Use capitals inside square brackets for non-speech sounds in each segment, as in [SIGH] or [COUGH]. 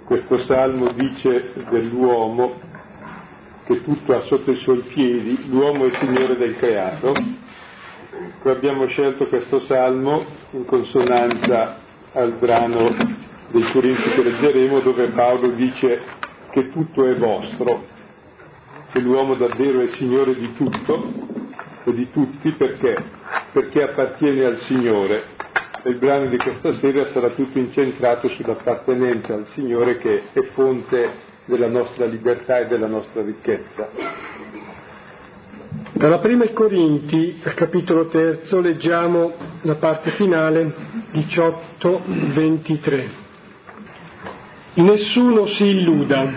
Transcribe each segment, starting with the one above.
Questo salmo dice dell'uomo che tutto ha sotto i suoi piedi, l'uomo è il Signore del creato. Qui abbiamo scelto questo salmo in consonanza al brano dei Corinti che leggeremo dove Paolo dice che tutto è vostro, che l'uomo davvero è Signore di tutto e di tutti perché? Perché appartiene al Signore il brano di questa sera sarà tutto incentrato sull'appartenenza al Signore che è fonte della nostra libertà e della nostra ricchezza. Dalla prima Corinti, al capitolo terzo, leggiamo la parte finale 18-23. Nessuno si illuda.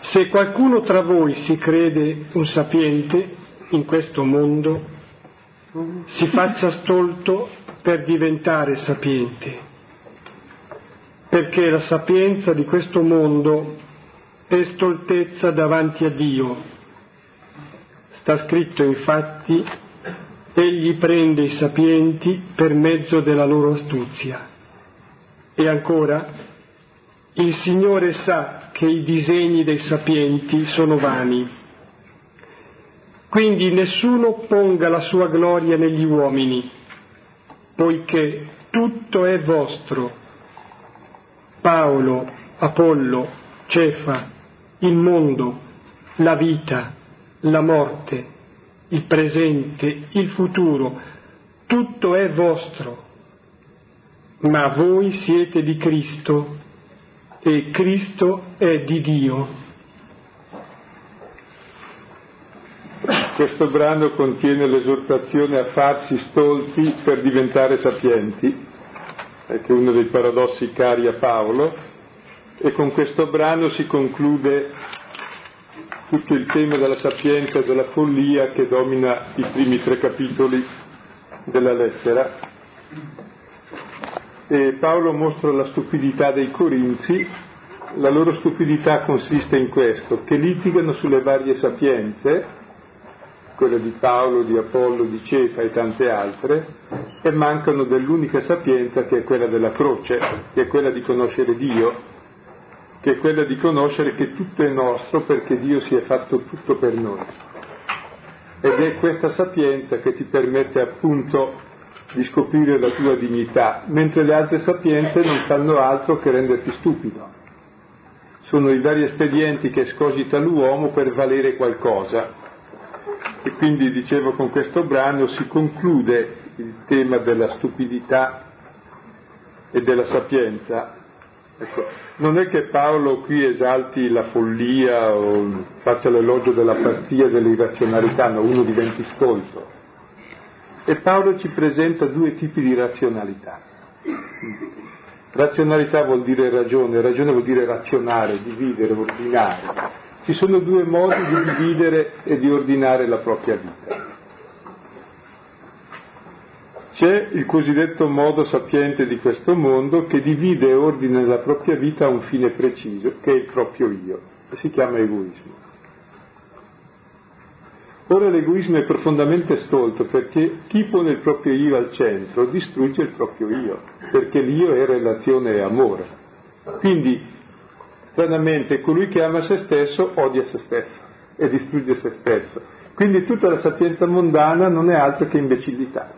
Se qualcuno tra voi si crede un sapiente in questo mondo, si faccia stolto per diventare sapiente, perché la sapienza di questo mondo è stoltezza davanti a Dio. Sta scritto infatti, egli prende i sapienti per mezzo della loro astuzia. E ancora, il Signore sa che i disegni dei sapienti sono vani. Quindi nessuno ponga la sua gloria negli uomini, poiché tutto è vostro. Paolo, Apollo, Cefa, il mondo, la vita, la morte, il presente, il futuro, tutto è vostro. Ma voi siete di Cristo e Cristo è di Dio. Questo brano contiene l'esortazione a farsi stolti per diventare sapienti, che è uno dei paradossi cari a Paolo, e con questo brano si conclude tutto il tema della sapienza e della follia che domina i primi tre capitoli della lettera. E Paolo mostra la stupidità dei Corinzi, la loro stupidità consiste in questo, che litigano sulle varie sapienze, quelle di Paolo, di Apollo, di Cefa e tante altre, e mancano dell'unica sapienza che è quella della croce, che è quella di conoscere Dio, che è quella di conoscere che tutto è nostro perché Dio si è fatto tutto per noi. Ed è questa sapienza che ti permette appunto di scoprire la tua dignità, mentre le altre sapienze non fanno altro che renderti stupido. Sono i vari espedienti che scogita l'uomo per valere qualcosa, e quindi dicevo con questo brano si conclude il tema della stupidità e della sapienza. Ecco, non è che Paolo qui esalti la follia o faccia l'elogio della pazzia e dell'irrazionalità, no, uno diventi stolto. E Paolo ci presenta due tipi di razionalità. Razionalità vuol dire ragione, ragione vuol dire razionare, dividere, ordinare. Ci sono due modi di dividere e di ordinare la propria vita. C'è il cosiddetto modo sapiente di questo mondo che divide e ordina la propria vita a un fine preciso, che è il proprio io, si chiama egoismo. Ora l'egoismo è profondamente stolto perché chi pone il proprio io al centro distrugge il proprio io, perché l'io è relazione e amore. Quindi Stranamente colui che ama se stesso odia se stesso e distrugge se stesso. Quindi tutta la sapienza mondana non è altro che imbecillità.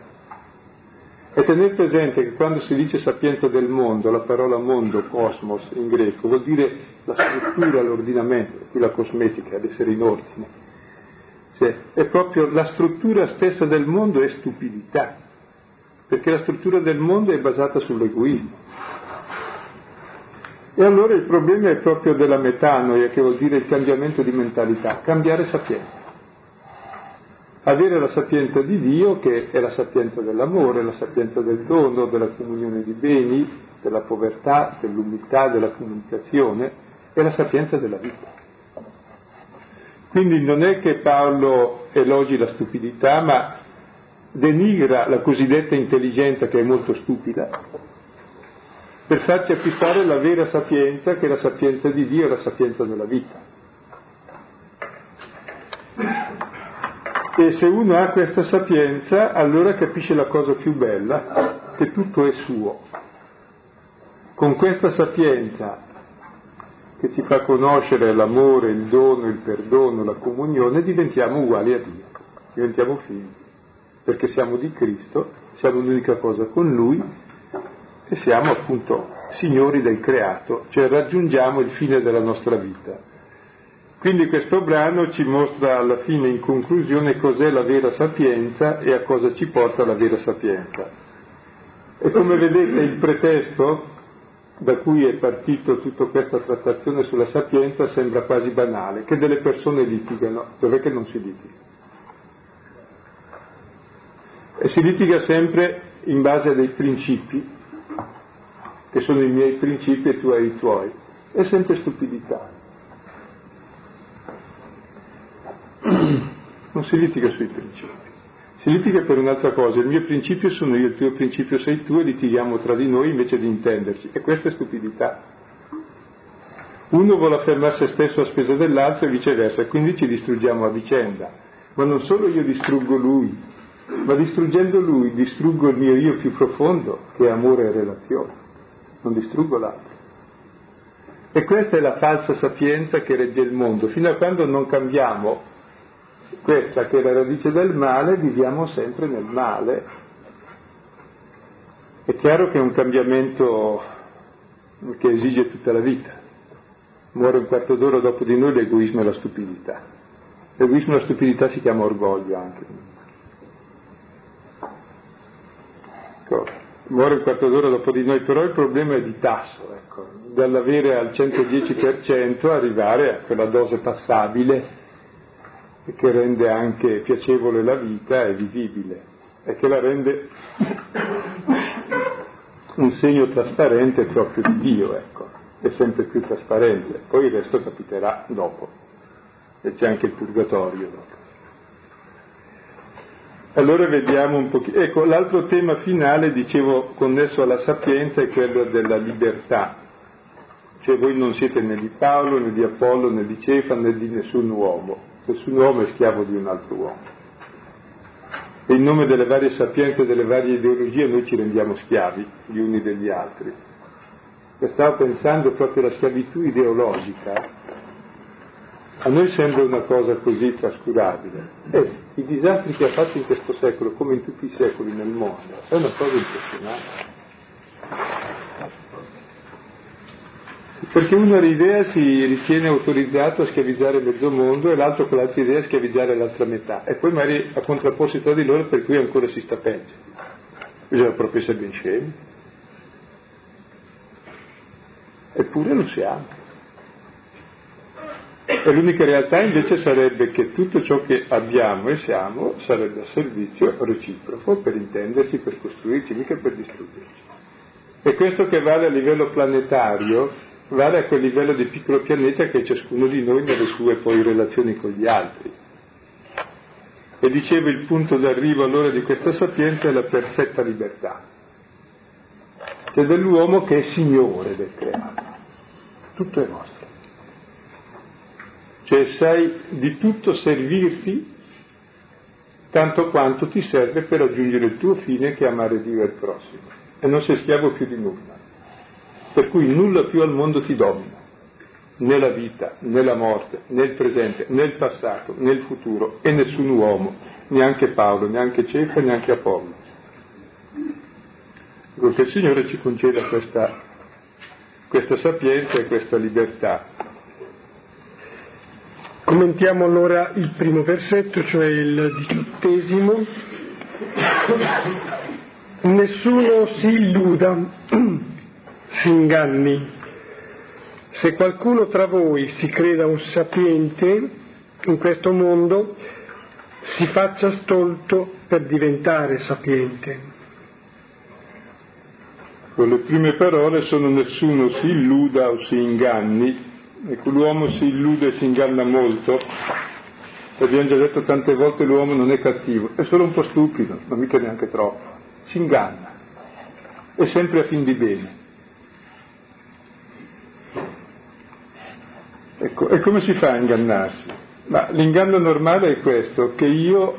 E tenete presente che quando si dice sapienza del mondo, la parola mondo, cosmos in greco, vuol dire la struttura, l'ordinamento, qui la cosmetica, essere in ordine. Cioè, è proprio la struttura stessa del mondo è stupidità, perché la struttura del mondo è basata sull'egoismo. E allora il problema è proprio della metanoia, che vuol dire il cambiamento di mentalità, cambiare sapienza. Avere la sapienza di Dio, che è la sapienza dell'amore, la sapienza del dono, della comunione di beni, della povertà, dell'umiltà, della comunicazione, è la sapienza della vita. Quindi non è che Paolo elogi la stupidità, ma denigra la cosiddetta intelligenza che è molto stupida per farci acquistare la vera sapienza, che è la sapienza di Dio la sapienza della vita. E se uno ha questa sapienza, allora capisce la cosa più bella, che tutto è suo. Con questa sapienza che ci fa conoscere l'amore, il dono, il perdono, la comunione, diventiamo uguali a Dio, diventiamo figli, perché siamo di Cristo, siamo l'unica cosa con Lui e siamo appunto signori del creato, cioè raggiungiamo il fine della nostra vita. Quindi questo brano ci mostra alla fine, in conclusione, cos'è la vera sapienza e a cosa ci porta la vera sapienza. E come vedete il pretesto da cui è partito tutta questa trattazione sulla sapienza sembra quasi banale, che delle persone litigano, dov'è che non si litiga? E si litiga sempre in base a dei principi, che sono i miei principi e tu hai i tuoi. È sempre stupidità. [CLEARS THROAT] Non si litiga sui principi. Si litiga per un'altra cosa, il mio principio sono io, il tuo principio sei tu e litighiamo tra di noi invece di intenderci. E questa è stupidità. Uno vuole affermare se stesso a spesa dell'altro e viceversa, quindi ci distruggiamo a vicenda. Ma non solo io distruggo lui, ma distruggendo lui distruggo il mio io più profondo, che è amore e relazione. Non distruggo l'altro. E questa è la falsa sapienza che regge il mondo. Fino a quando non cambiamo questa che è la radice del male, viviamo sempre nel male. È chiaro che è un cambiamento che esige tutta la vita. Muore un quarto d'ora dopo di noi l'egoismo e la stupidità. L'egoismo e la stupidità si chiama orgoglio anche. Ecco, muore un quarto d'ora dopo di noi, però il problema è di tasso, ecco, dall'avere al 110% arrivare a quella dose passabile che rende anche piacevole la vita e vivibile e che la rende un segno trasparente proprio di Dio, ecco, è sempre più trasparente, poi il resto capiterà dopo e c'è anche il purgatorio dopo. Allora vediamo un pochino. Ecco, l'altro tema finale, dicevo, connesso alla sapienza, è quello della libertà. Cioè voi non siete né di Paolo, né di Apollo, né di Cefa, né di nessun uomo nessun uomo è schiavo di un altro uomo. E in nome delle varie sapienze delle varie ideologie noi ci rendiamo schiavi gli uni degli altri. Stavo pensando proprio alla schiavitù ideologica. A noi sembra una cosa così trascurabile. E i disastri che ha fatto in questo secolo, come in tutti i secoli nel mondo, è una cosa impressionante. Perché una idea si ritiene autorizzato a schiavizzare mezzo mondo e l'altro con l'altra idea a schiavizzare l'altra metà e poi magari a contrapporsi tra di loro per cui ancora si sta peggio. Bisogna proprio essere ben scemi. Eppure lo siamo. E l'unica realtà invece sarebbe che tutto ciò che abbiamo e siamo sarebbe a servizio reciproco per intenderci, per costruirci, mica per distruggerci. E questo che vale a livello planetario vale a quel livello di piccolo pianeta che ciascuno di noi nelle sue poi relazioni con gli altri. E dicevo il punto d'arrivo allora di questa sapienza è la perfetta libertà, cioè dell'uomo che è signore del creato, tutto è nostro. Cioè sai di tutto servirti tanto quanto ti serve per raggiungere il tuo fine che è amare Dio e il prossimo e non sei schiavo più di nulla per cui nulla più al mondo ti domina, né la vita, né la morte, né il presente, né il passato, né il futuro, e nessun uomo, neanche Paolo, neanche Cefa, neanche Apollo. Che il Signore ci conceda questa, questa sapienza e questa libertà. Commentiamo allora il primo versetto, cioè il diciottesimo. Nessuno si illuda [CLEARS THROAT] si inganni. Se qualcuno tra voi si creda un sapiente in questo mondo, si faccia stolto per diventare sapiente. Con le prime parole sono nessuno si illuda o si inganni, ecco l'uomo si illude e si inganna molto, abbiamo già detto tante volte l'uomo non è cattivo, è solo un po' stupido, ma mica neanche troppo, si inganna, è sempre a fin di bene. Ecco, e come si fa a ingannarsi? Ma l'inganno normale è questo, che io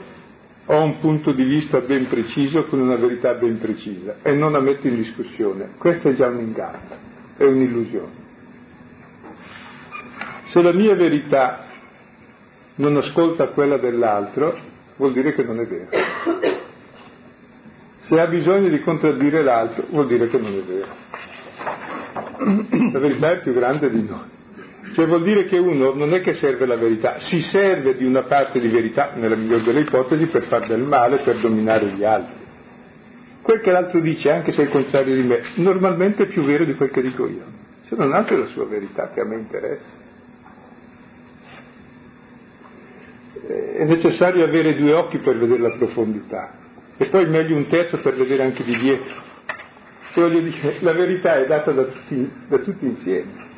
ho un punto di vista ben preciso con una verità ben precisa e non la metto in discussione. Questo è già un inganno. è un'illusione. Se la mia verità non ascolta quella dell'altro, vuol dire che non è vero. Se ha bisogno di contraddire l'altro, vuol dire che non è vero. La verità è più grande di noi. Cioè vuol dire che uno non è che serve la verità, si serve di una parte di verità, nella migliore delle ipotesi, per far del male, per dominare gli altri. Quel che l'altro dice, anche se è il contrario di me, normalmente è più vero di quel che dico io. Se non altro è la sua verità che a me interessa. È necessario avere due occhi per vedere la profondità e poi meglio un terzo per vedere anche di dietro. Se voglio dire, la verità è data da tutti, da tutti insieme.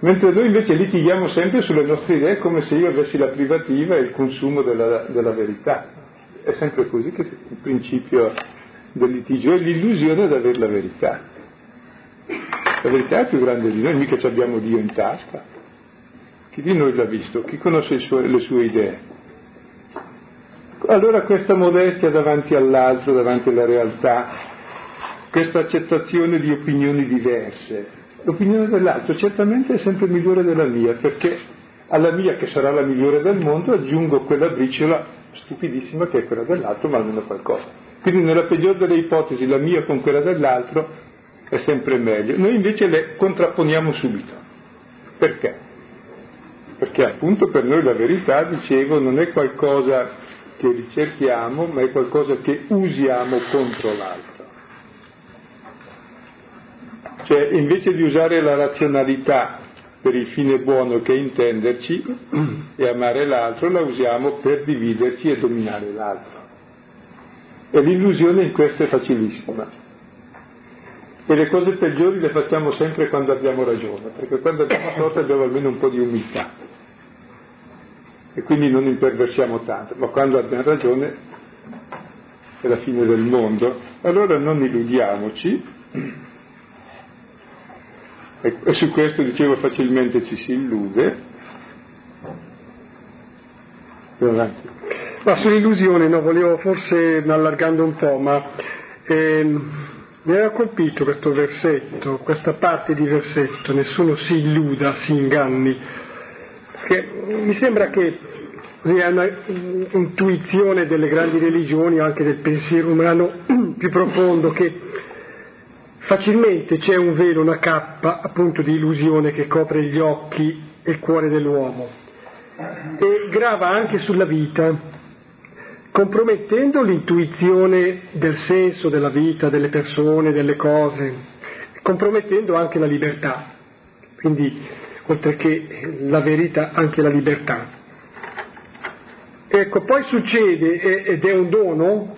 Mentre noi invece litighiamo sempre sulle nostre idee come se io avessi la privativa e il consumo della, della verità. È sempre così che il principio del litigio è l'illusione di avere la verità. La verità è più grande di noi, mica abbiamo Dio in tasca. Chi di noi l'ha visto? Chi conosce suo, le sue idee? Allora questa modestia davanti all'altro, davanti alla realtà, questa accettazione di opinioni diverse, l'opinione dell'altro certamente è sempre migliore della mia, perché alla mia, che sarà la migliore del mondo, aggiungo quella briciola stupidissima che è quella dell'altro, ma almeno qualcosa. Quindi nella peggiore delle ipotesi la mia con quella dell'altro è sempre meglio. Noi invece le contrapponiamo subito. Perché? Perché appunto per noi la verità, dicevo, non è qualcosa che ricerchiamo, ma è qualcosa che usiamo contro l'altro. Cioè, invece di usare la razionalità per il fine buono che è intenderci e amare l'altro, la usiamo per dividerci e dominare l'altro. E l'illusione in questo è facilissima. E le cose peggiori le facciamo sempre quando abbiamo ragione, perché quando abbiamo torto abbiamo almeno un po' di umiltà. E quindi non imperversiamo tanto, ma quando abbiamo ragione è la fine del mondo. Allora non illudiamoci e su questo dicevo facilmente ci si illude. Ma sull'illusione, no, volevo forse allargando un po', ma ehm, mi aveva colpito questo versetto, questa parte di versetto, nessuno si illuda, si inganni, che mi sembra che è un'intuizione delle grandi religioni, anche del pensiero umano [CLEARS THROAT] più profondo, che Facilmente c'è un velo, una cappa appunto di illusione che copre gli occhi e il cuore dell'uomo. E grava anche sulla vita, compromettendo l'intuizione del senso della vita, delle persone, delle cose, compromettendo anche la libertà, quindi oltre che la verità anche la libertà. Ecco, poi succede, ed è un dono,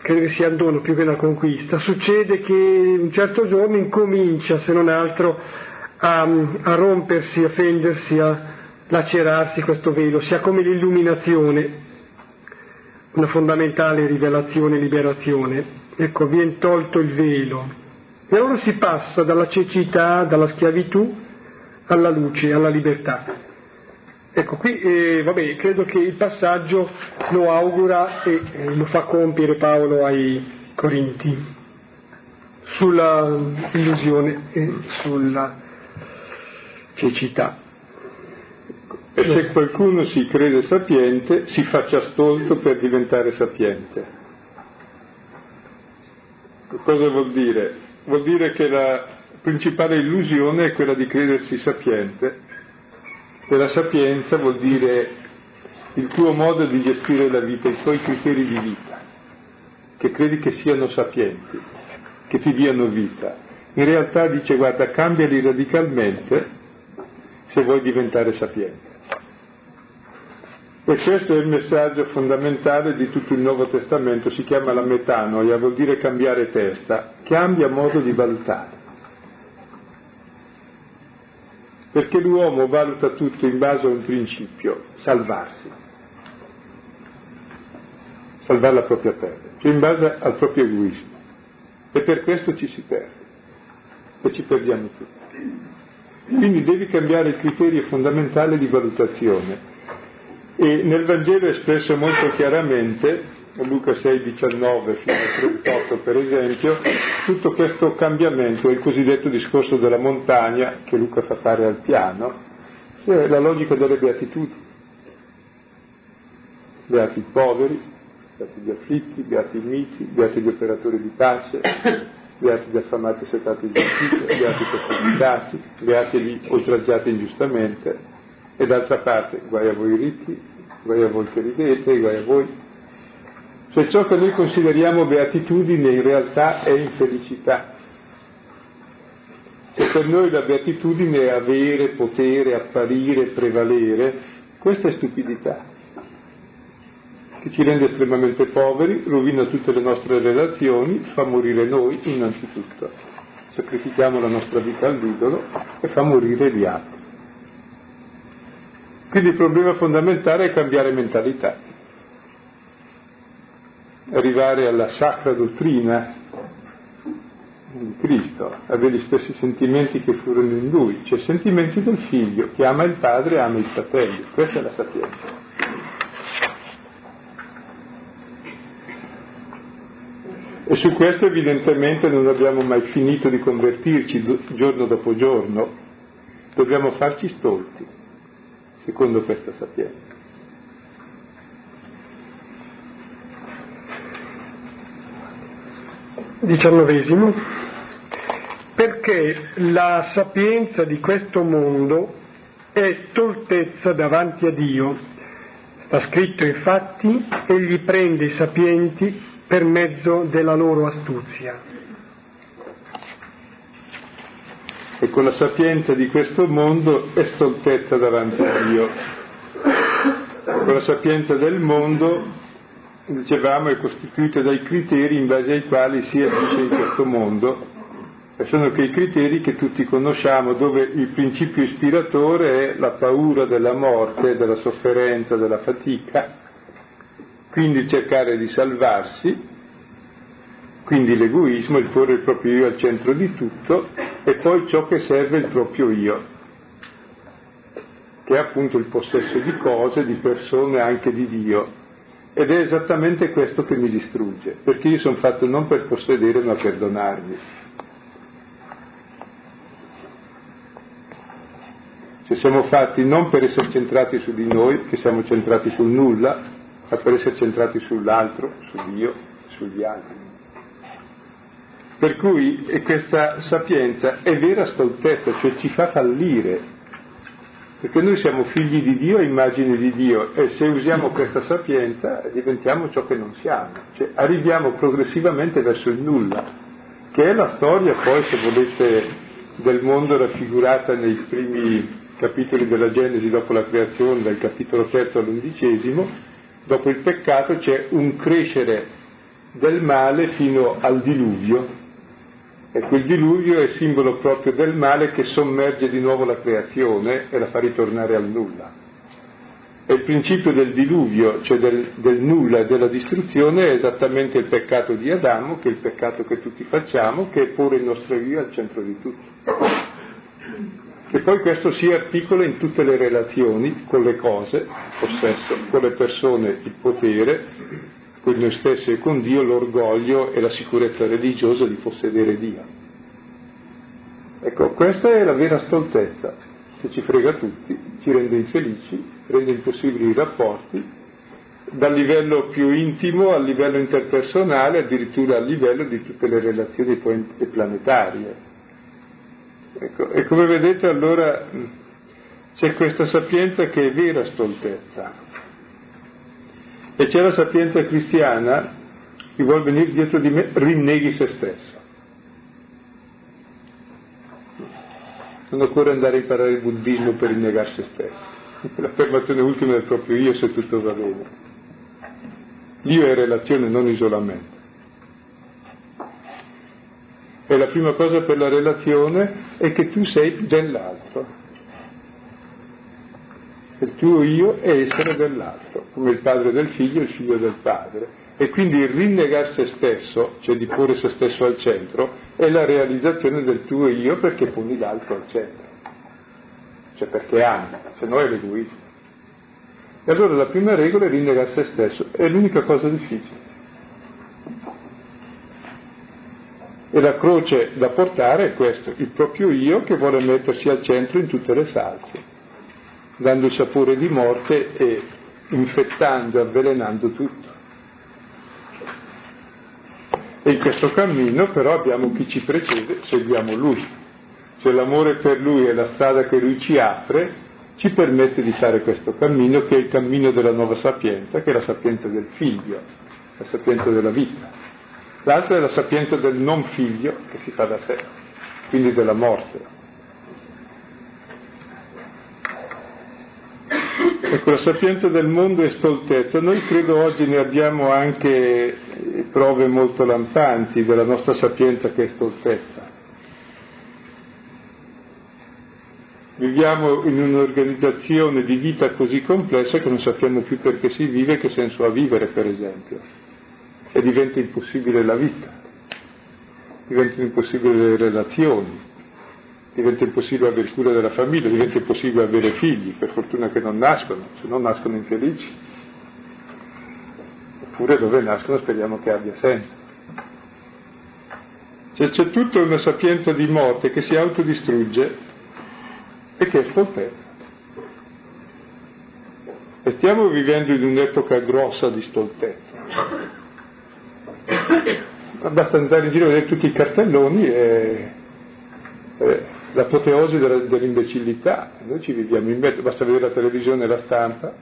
credo che sia un dono più che una conquista, succede che un certo giorno incomincia, se non altro, a, a rompersi, a fendersi, a lacerarsi questo velo, sia come l'illuminazione, una fondamentale rivelazione liberazione. Ecco, viene tolto il velo. E allora si passa dalla cecità, dalla schiavitù, alla luce, alla libertà. Ecco, qui eh, vabbè, credo che il passaggio lo augura e eh, lo fa compiere Paolo ai Corinti sulla illusione e sulla cecità. E se qualcuno si crede sapiente, si faccia stolto per diventare sapiente. Cosa vuol dire? Vuol dire che la principale illusione è quella di credersi sapiente e la sapienza vuol dire il tuo modo di gestire la vita, i tuoi criteri di vita, che credi che siano sapienti, che ti diano vita. In realtà dice guarda, cambiali radicalmente se vuoi diventare sapiente. E questo è il messaggio fondamentale di tutto il Nuovo Testamento, si chiama la metanoia, vuol dire cambiare testa, cambia modo di valutare. Perché l'uomo valuta tutto in base a un principio, salvarsi, salvare la propria pelle, cioè in base al proprio egoismo. E per questo ci si perde, e ci perdiamo tutti. Quindi devi cambiare il criterio fondamentale di valutazione. E nel Vangelo è espresso molto chiaramente Luca 6,19 fino al 38 per esempio, tutto questo cambiamento il cosiddetto discorso della montagna che Luca fa fare al piano, è la logica delle beatitudini. Beati i poveri, beati gli afflitti, beati i miti, beati gli operatori di pace, beati gli affamati e setati di giustizia, beati i perseguitati, beati gli oltraggiati ingiustamente, e d'altra parte guai a voi ricchi, guai a voi che ridete, guai a voi cioè ciò che noi consideriamo beatitudine in realtà è infelicità. E per noi la beatitudine è avere, potere, apparire, prevalere, questa è stupidità, che ci rende estremamente poveri, rovina tutte le nostre relazioni, fa morire noi innanzitutto. Sacrifichiamo la nostra vita all'idolo e fa morire gli altri. Quindi il problema fondamentale è cambiare mentalità arrivare alla sacra dottrina di Cristo, avere gli stessi sentimenti che furono in lui, cioè sentimenti del figlio che ama il padre e ama i fratelli, questa è la sapienza. E su questo evidentemente non abbiamo mai finito di convertirci giorno dopo giorno, dobbiamo farci stolti, secondo questa sapienza. Diciannovesimo, perché la sapienza di questo mondo è stoltezza davanti a Dio. Sta scritto infatti, egli prende i sapienti per mezzo della loro astuzia. E con la sapienza di questo mondo è stoltezza davanti a Dio. Con la sapienza del mondo dicevamo, è costituita dai criteri in base ai quali si agisce in questo mondo. E sono quei criteri che tutti conosciamo, dove il principio ispiratore è la paura della morte, della sofferenza, della fatica, quindi cercare di salvarsi, quindi l'egoismo, il porre il proprio io al centro di tutto, e poi ciò che serve il proprio io, che è appunto il possesso di cose, di persone, anche di Dio. Ed è esattamente questo che mi distrugge, perché io sono fatto non per possedere ma per donarmi. Cioè siamo fatti non per essere centrati su di noi, che siamo centrati sul nulla, ma per essere centrati sull'altro, su Dio, sugli altri. Per cui questa sapienza è vera stoltezza, cioè ci fa fallire perché noi siamo figli di Dio e immagini di Dio e se usiamo questa sapienza diventiamo ciò che non siamo, cioè arriviamo progressivamente verso il nulla, che è la storia poi, se volete, del mondo raffigurata nei primi capitoli della Genesi dopo la creazione, dal capitolo terzo all'undicesimo, dopo il peccato c'è un crescere del male fino al diluvio, e quel diluvio è simbolo proprio del male che sommerge di nuovo la creazione e la fa ritornare al nulla. E il principio del diluvio, cioè del, del nulla e della distruzione, è esattamente il peccato di Adamo, che è il peccato che tutti facciamo, che è porre il nostro io al centro di tutto. E poi questo si articola in tutte le relazioni con le cose, possesso, con le persone, il potere, con noi stessi e con Dio l'orgoglio e la sicurezza religiosa di possedere Dio. Ecco, questa è la vera stoltezza che ci frega tutti, ci rende infelici, rende impossibili i rapporti, dal livello più intimo al livello interpersonale, addirittura al livello di tutte le relazioni planetarie. Ecco, e come vedete allora c'è questa sapienza che è vera stoltezza, e c'è la sapienza cristiana, chi vuol venire dietro di me rinneghi se stesso. Non occorre andare a imparare il buddismo per rinnegare se stesso. [LAUGHS] L'affermazione ultima del proprio io se tutto va bene. L'io è relazione, non isolamento. E la prima cosa per la relazione è che tu sei dell'altro il tuo io è essere dell'altro, come il padre del figlio e il figlio del padre. E quindi il rinnegar se stesso, cioè di porre se stesso al centro, è la realizzazione del tuo io perché poni l'altro al centro. Cioè perché ami, se no è l'egoismo. E allora la prima regola è rinnegare se stesso, è l'unica cosa difficile. E la croce da portare è questo, il proprio io che vuole mettersi al centro in tutte le salse, dando sapore di morte e infettando, avvelenando tutto. E in questo cammino però abbiamo chi ci precede, seguiamo lui. Cioè l'amore per lui e la strada che lui ci apre ci permette di fare questo cammino che è il cammino della nuova sapienza, che è la sapienza del figlio, la sapienza della vita. L'altra è la sapienza del non figlio che si fa da sé, quindi della morte. Ecco, la sapienza del mondo è stoltezza. Noi credo oggi ne abbiamo anche prove molto lampanti della nostra sapienza che è stoltezza. Viviamo in un'organizzazione di vita così complessa che non sappiamo più perché si vive e che senso ha vivere, per esempio e diventa impossibile la vita, diventa impossibile le relazioni, diventa impossibile avere cura della famiglia, diventa impossibile avere figli, per fortuna che non nascono, se no nascono infelici. Oppure dove nascono speriamo che abbia senso. Cioè c'è tutta una sapienza di morte che si autodistrugge e che è stoltezza. E stiamo vivendo in un'epoca grossa di stoltezza basta andare in giro a vedere tutti i cartelloni e, e l'apoteosi dell'imbecillità, noi ci viviamo in mezzo, basta vedere la televisione e la stampa,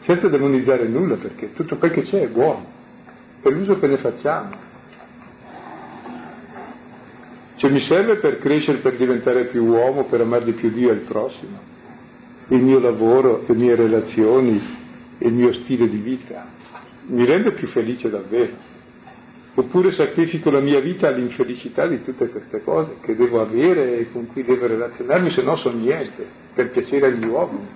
senza demonizzare nulla perché tutto quel che c'è è buono, è l'uso che ne facciamo. Cioè mi serve per crescere, per diventare più uomo, per amare di più Dio e il prossimo, il mio lavoro, le mie relazioni, il mio stile di vita, mi rende più felice davvero oppure sacrifico la mia vita all'infelicità di tutte queste cose che devo avere e con cui devo relazionarmi, se no sono niente, per piacere agli uomini.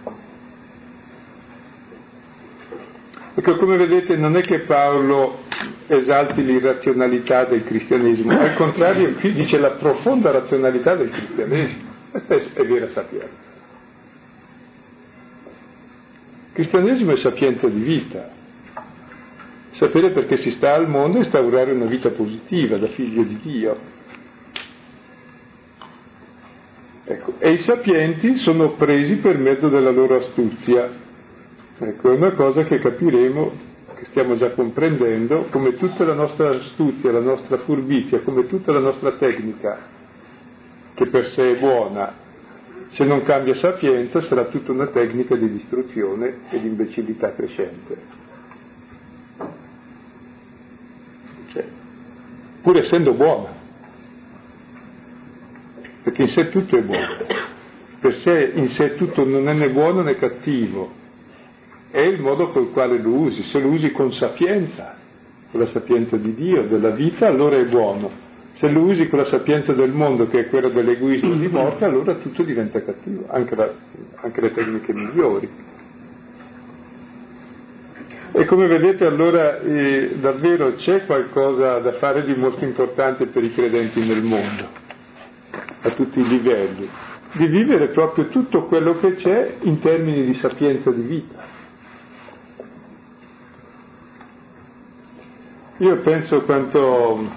Ecco, come vedete non è che Paolo esalti l'irrazionalità del cristianesimo, al contrario qui dice la profonda razionalità del cristianesimo, questa è vera sapienza. Il cristianesimo è sapienza di vita, sapere perché si sta al mondo e instaurare una vita positiva da figlio di Dio. Ecco, e i sapienti sono presi per mezzo della loro astuzia. Ecco, è una cosa che capiremo, che stiamo già comprendendo, come tutta la nostra astuzia, la nostra furbizia, come tutta la nostra tecnica, che per sé è buona, se non cambia sapienza sarà tutta una tecnica di distruzione e di imbecillità crescente. Pur essendo buona, perché in sé tutto è buono, per sé in sé tutto non è né buono né cattivo, è il modo col quale lo usi, se lo usi con sapienza, con la sapienza di Dio, della vita, allora è buono, se lo usi con la sapienza del mondo, che è quella dell'egoismo di morte, allora tutto diventa cattivo, anche, la, anche le tecniche migliori. E come vedete allora eh, davvero c'è qualcosa da fare di molto importante per i credenti nel mondo, a tutti i livelli, di vivere proprio tutto quello che c'è in termini di sapienza di vita. Io penso quanto,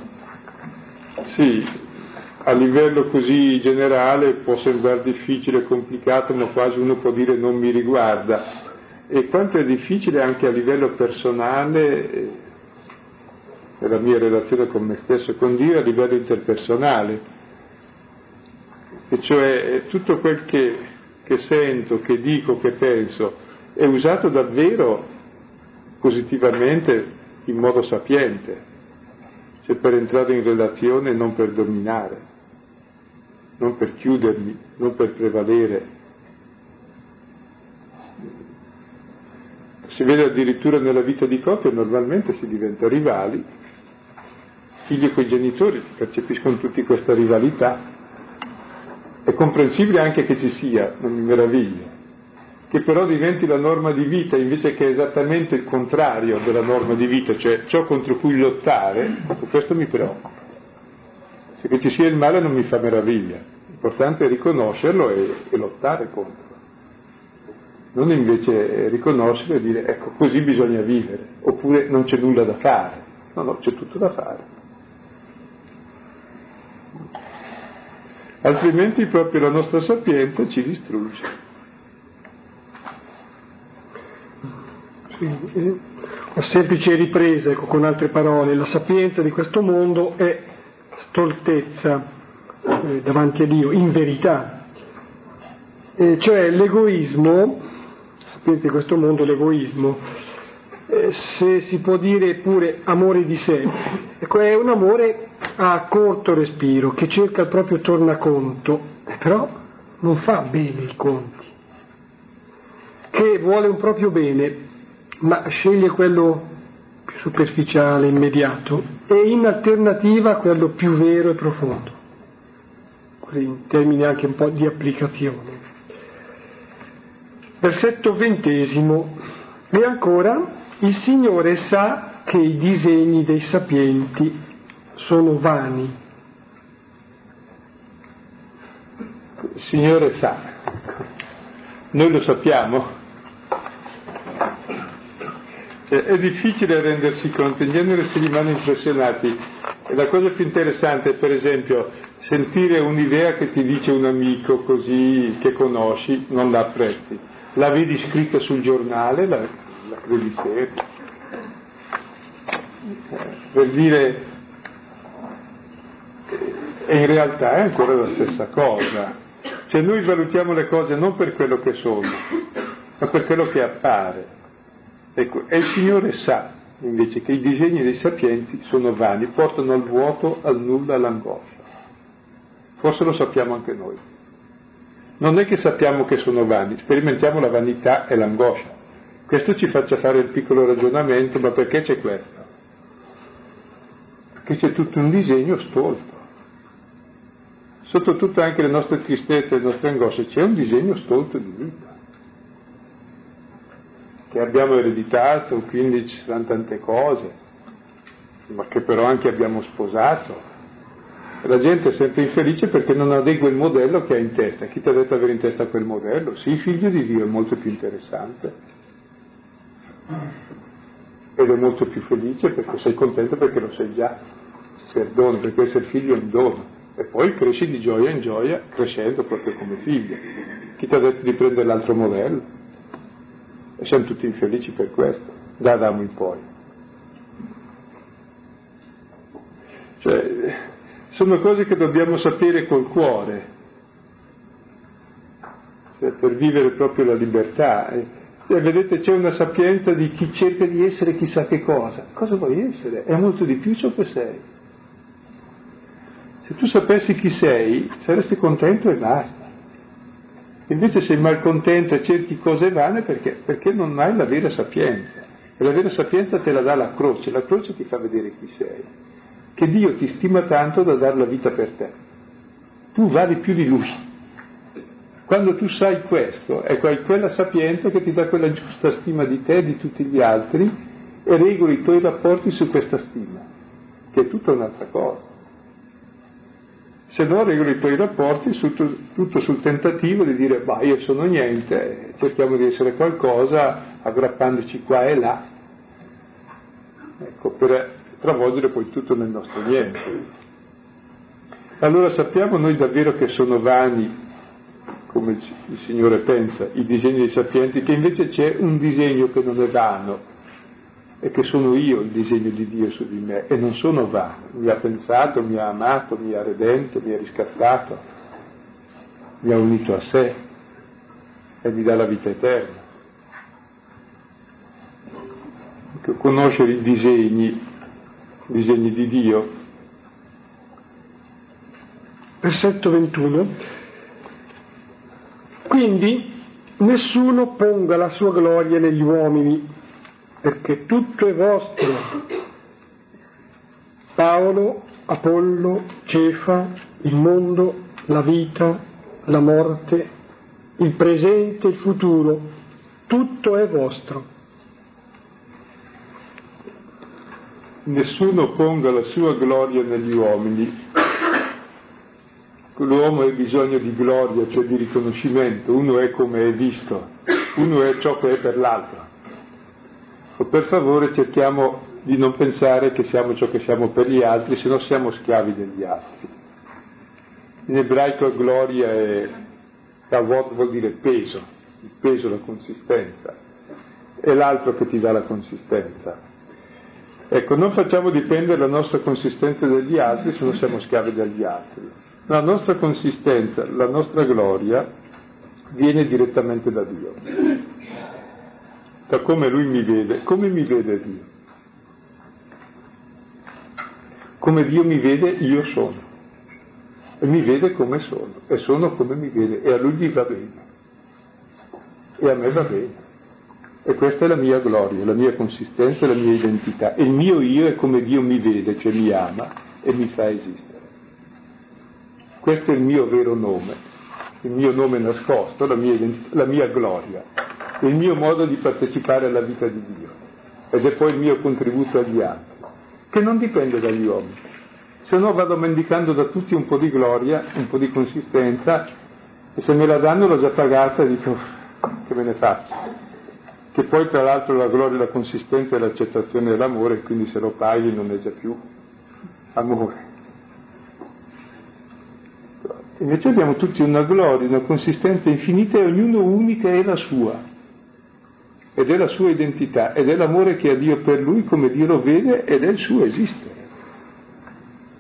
sì, a livello così generale può sembrare difficile, complicato, ma quasi uno può dire non mi riguarda e quanto è difficile anche a livello personale eh, nella mia relazione con me stesso e con Dio a livello interpersonale, e cioè tutto quel che, che sento, che dico, che penso è usato davvero positivamente in modo sapiente, cioè per entrare in relazione e non per dominare, non per chiudermi, non per prevalere, Si vede addirittura nella vita di coppia, normalmente si diventa rivali, figli con i genitori percepiscono tutti questa rivalità. È comprensibile anche che ci sia, non mi meraviglia, che però diventi la norma di vita invece che esattamente il contrario della norma di vita, cioè ciò contro cui lottare, questo mi preoccupa. Se che ci sia il male non mi fa meraviglia, l'importante è riconoscerlo e, e lottare contro. Non invece riconoscere e dire ecco così bisogna vivere, oppure non c'è nulla da fare, no, no, c'è tutto da fare. Altrimenti proprio la nostra sapienza ci distrugge. Una semplice ripresa, ecco, con altre parole, la sapienza di questo mondo è stoltezza eh, davanti a Dio, in verità. Eh, cioè l'egoismo, sapete di questo mondo l'egoismo, eh, se si può dire pure amore di sé, ecco, è un amore a corto respiro, che cerca il proprio tornaconto, però non fa bene i conti, che vuole un proprio bene, ma sceglie quello più superficiale, immediato, e in alternativa quello più vero e profondo, in termini anche un po' di applicazione. Versetto ventesimo, e ancora il Signore sa che i disegni dei sapienti sono vani. Il Signore sa, noi lo sappiamo. È difficile rendersi conto, in genere si rimane impressionati. La cosa più interessante è, per esempio, sentire un'idea che ti dice un amico così che conosci, non la apprezzi. La vedi scritta sul giornale, la, la credi seria. Per dire, e in realtà è ancora la stessa cosa. Cioè noi valutiamo le cose non per quello che sono, ma per quello che appare. Ecco, e il Signore sa invece che i disegni dei sapienti sono vani, portano al vuoto, al nulla, all'angoscia. Forse lo sappiamo anche noi. Non è che sappiamo che sono vani, sperimentiamo la vanità e l'angoscia. Questo ci faccia fare il piccolo ragionamento, ma perché c'è questo? Perché c'è tutto un disegno stolto. Sotto tutte anche le nostre tristezze e le nostre angosce c'è un disegno stolto di vita che abbiamo ereditato, quindi ci saranno tante cose, ma che però anche abbiamo sposato. La gente è sempre infelice perché non adegua il modello che ha in testa. Chi ti ha detto avere in testa quel modello? Sì, figlio di Dio è molto più interessante. Ed è molto più felice perché sei contento perché lo sei già. Perdono, perché essere figlio è un dono. E poi cresci di gioia in gioia, crescendo proprio come figlio. Chi ti ha detto di prendere l'altro modello? E siamo tutti infelici per questo, da Adamo in poi. Cioè, sono cose che dobbiamo sapere col cuore, cioè, per vivere proprio la libertà. E, cioè, vedete, c'è una sapienza di chi cerca di essere chissà che cosa. Cosa vuoi essere? È molto di più ciò che sei. Se tu sapessi chi sei, saresti contento e basta. Invece sei malcontento e cerchi cose vane perché? perché non hai la vera sapienza. E la vera sapienza te la dà la croce, la croce ti fa vedere chi sei. Che Dio ti stima tanto da dare la vita per te. Tu vali più di Lui. Quando tu sai questo, ecco, hai quella sapienza che ti dà quella giusta stima di te e di tutti gli altri e regoli i tuoi rapporti su questa stima, che è tutta un'altra cosa se no regoli i tuoi rapporti su, tutto sul tentativo di dire bah io sono niente, cerchiamo di essere qualcosa aggrappandoci qua e là, ecco, per travolgere poi tutto nel nostro niente. Allora sappiamo noi davvero che sono vani, come il Signore pensa, i disegni dei sapienti, che invece c'è un disegno che non è vano, e che sono io il disegno di Dio su di me e non sono vano, mi ha pensato, mi ha amato, mi ha redento, mi ha riscattato, mi ha unito a sé e mi dà la vita eterna. Conoscere i disegni, disegni di Dio. Versetto 21. Quindi nessuno ponga la sua gloria negli uomini perché tutto è vostro. Paolo, Apollo, Cefa, il mondo, la vita, la morte, il presente, il futuro, tutto è vostro. Nessuno ponga la sua gloria negli uomini. L'uomo ha bisogno di gloria, cioè di riconoscimento, uno è come è visto uno è ciò che è per l'altro. O per favore cerchiamo di non pensare che siamo ciò che siamo per gli altri, se no siamo schiavi degli altri. In ebraico gloria è kavod vuol dire peso, il peso, la consistenza, è l'altro che ti dà la consistenza. Ecco, non facciamo dipendere la nostra consistenza dagli altri se non siamo schiavi degli altri. La nostra consistenza, la nostra gloria viene direttamente da Dio, da come Lui mi vede. Come mi vede Dio? Come Dio mi vede io sono. E mi vede come sono. E sono come mi vede. E a Lui gli va bene. E a me va bene. E questa è la mia gloria, la mia consistenza, la mia identità. E il mio io è come Dio mi vede, cioè mi ama e mi fa esistere. Questo è il mio vero nome, il mio nome nascosto, la mia, la mia gloria, il mio modo di partecipare alla vita di Dio. Ed è poi il mio contributo agli altri, che non dipende dagli uomini. Se no vado mendicando da tutti un po' di gloria, un po' di consistenza, e se me la danno l'ho già pagata e dico che me ne faccio che poi tra l'altro la gloria, la consistenza e l'accettazione dell'amore, quindi se lo paghi non è già più amore. Invece abbiamo tutti una gloria, una consistenza infinita e ognuno unica è la sua, ed è la sua identità, ed è l'amore che ha Dio per lui come Dio lo vede ed è il suo esistere.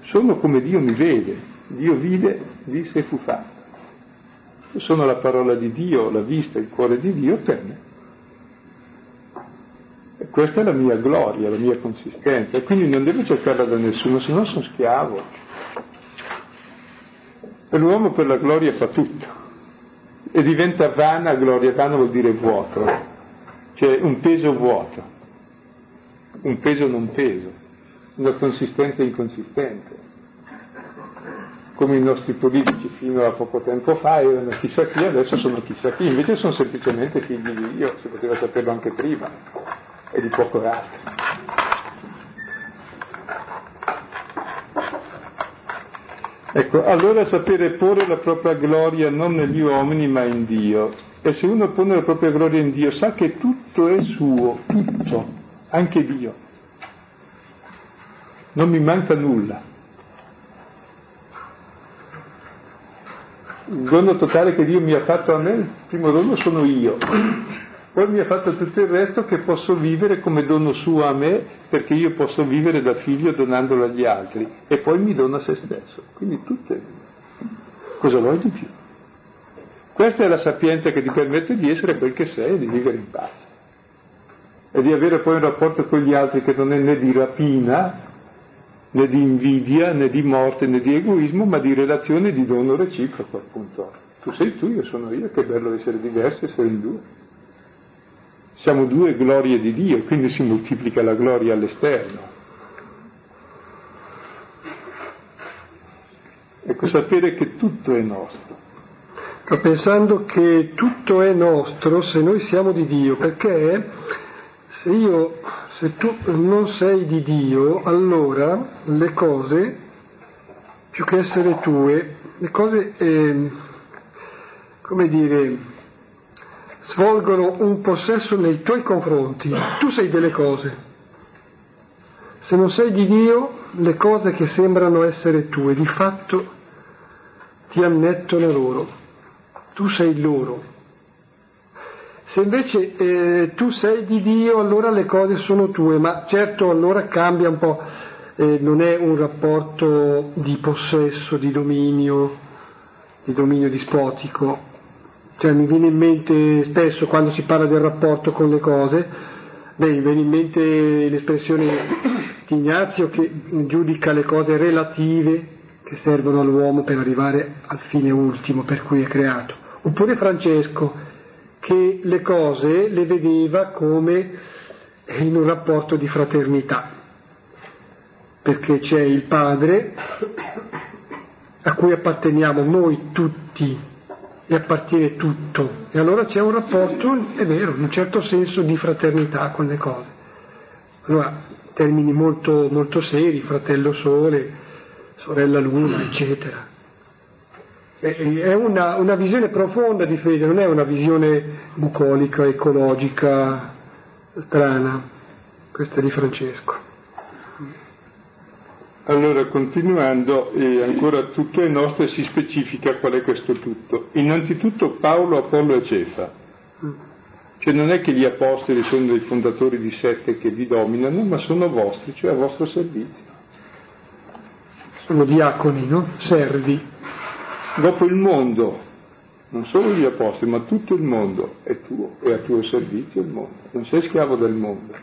Sono come Dio mi vede, Dio vide, disse e fu fatto. sono la parola di Dio, la vista, il cuore di Dio per me. Questa è la mia gloria, la mia consistenza, e quindi non devo cercarla da nessuno, se no sono schiavo. E l'uomo per la gloria fa tutto. E diventa vana gloria, vana vuol dire vuoto, cioè un peso vuoto, un peso non peso, una consistenza inconsistente. Come i nostri politici fino a poco tempo fa erano chissà chi, adesso sono chissà chi, invece sono semplicemente figli di Dio, si poteva saperlo anche prima e di poco altro. Ecco, allora sapere porre la propria gloria non negli uomini ma in Dio. E se uno pone la propria gloria in Dio sa che tutto è suo, tutto, anche Dio. Non mi manca nulla. Il dono totale che Dio mi ha fatto a me, il primo dono sono io. Poi mi ha fatto tutto il resto che posso vivere come dono suo a me, perché io posso vivere da figlio donandolo agli altri, e poi mi dona a se stesso. Quindi tutto è. Cosa vuoi di più? Questa è la sapienza che ti permette di essere quel che sei e di vivere in pace. E di avere poi un rapporto con gli altri che non è né di rapina, né di invidia, né di morte, né di egoismo, ma di relazione di dono reciproco, appunto. Tu sei tu, io sono io, che bello essere diversi, essere in due. Siamo due glorie di Dio, quindi si moltiplica la gloria all'esterno. Ecco, sapere che tutto è nostro. Sto pensando che tutto è nostro se noi siamo di Dio, perché se io, se tu non sei di Dio, allora le cose, più che essere tue, le cose, eh, come dire, svolgono un possesso nei tuoi confronti, tu sei delle cose. Se non sei di Dio, le cose che sembrano essere tue, di fatto ti annettono loro, tu sei loro. Se invece eh, tu sei di Dio, allora le cose sono tue, ma certo allora cambia un po', eh, non è un rapporto di possesso, di dominio, di dominio dispotico, cioè mi viene in mente spesso quando si parla del rapporto con le cose, beh, mi viene in mente l'espressione di Ignazio che giudica le cose relative che servono all'uomo per arrivare al fine ultimo per cui è creato. Oppure Francesco che le cose le vedeva come in un rapporto di fraternità, perché c'è il padre a cui apparteniamo noi tutti e appartiene tutto. E allora c'è un rapporto, è vero, in un certo senso di fraternità con le cose. Allora, termini molto, molto seri, fratello sole, sorella luna, eccetera. È una, una visione profonda di fede, non è una visione bucolica, ecologica, strana. Questa di Francesco. Allora, continuando, e ancora tutto è nostro e si specifica qual è questo tutto. Innanzitutto Paolo, Apollo e Cefa. Cioè non è che gli apostoli sono dei fondatori di sette che vi dominano, ma sono vostri, cioè a vostro servizio. Sono diaconi, no? Servi. Dopo il mondo, non solo gli apostoli, ma tutto il mondo è tuo, è a tuo servizio il mondo. Non sei schiavo del mondo.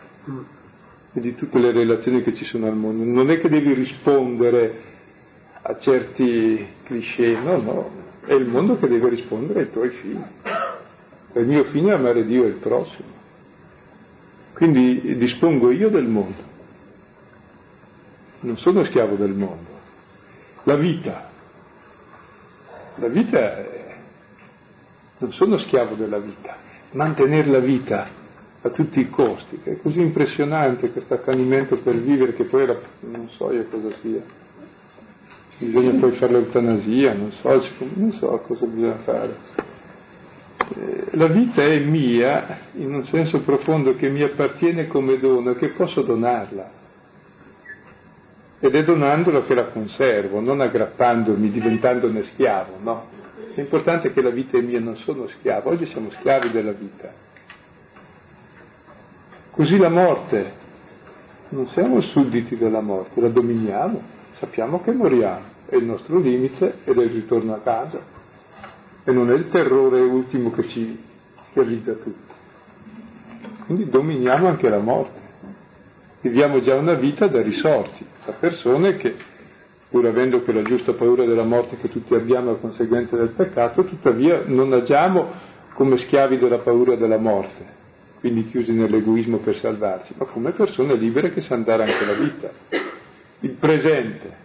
E di tutte le relazioni che ci sono al mondo. Non è che devi rispondere a certi cliché, no, no, è il mondo che deve rispondere ai tuoi figli. Il mio figlio è amare Dio e il prossimo. Quindi dispongo io del mondo, non sono schiavo del mondo. La vita, la vita è... non sono schiavo della vita, mantenere la vita a tutti i costi, è così impressionante questo accanimento per vivere che poi era, non so io cosa sia. Bisogna poi fare l'eutanasia, non so, non so cosa bisogna fare. Eh, la vita è mia in un senso profondo che mi appartiene come dono che posso donarla. Ed è donandola che la conservo, non aggrappandomi, diventandone schiavo, no. L'importante è che la vita è mia, non sono schiavo. Oggi siamo schiavi della vita Così la morte, non siamo sudditi della morte, la dominiamo, sappiamo che moriamo, è il nostro limite ed è il ritorno a casa. E non è il terrore ultimo che ci realizza tutto. Quindi dominiamo anche la morte. Viviamo già una vita da risorti, da persone che, pur avendo quella giusta paura della morte che tutti abbiamo a conseguenza del peccato, tuttavia non agiamo come schiavi della paura della morte, quindi chiusi nell'egoismo per salvarsi, ma come persone libere che sanno dare anche la vita. Il presente.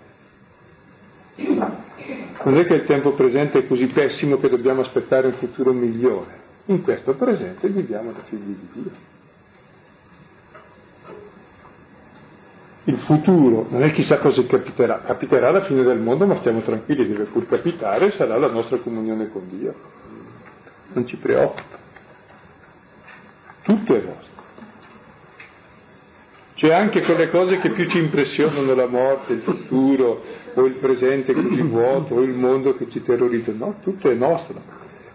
Non è che il tempo presente è così pessimo che dobbiamo aspettare un futuro migliore. In questo presente viviamo da figli di Dio. Il futuro non è chissà cosa capiterà, capiterà alla fine del mondo, ma stiamo tranquilli, deve pur capitare sarà la nostra comunione con Dio. Non ci preoccupa tutto è vostro. C'è anche quelle cose che più ci impressionano, la morte, il futuro, o il presente così vuoto, o il mondo che ci terrorizza. No, tutto è nostro.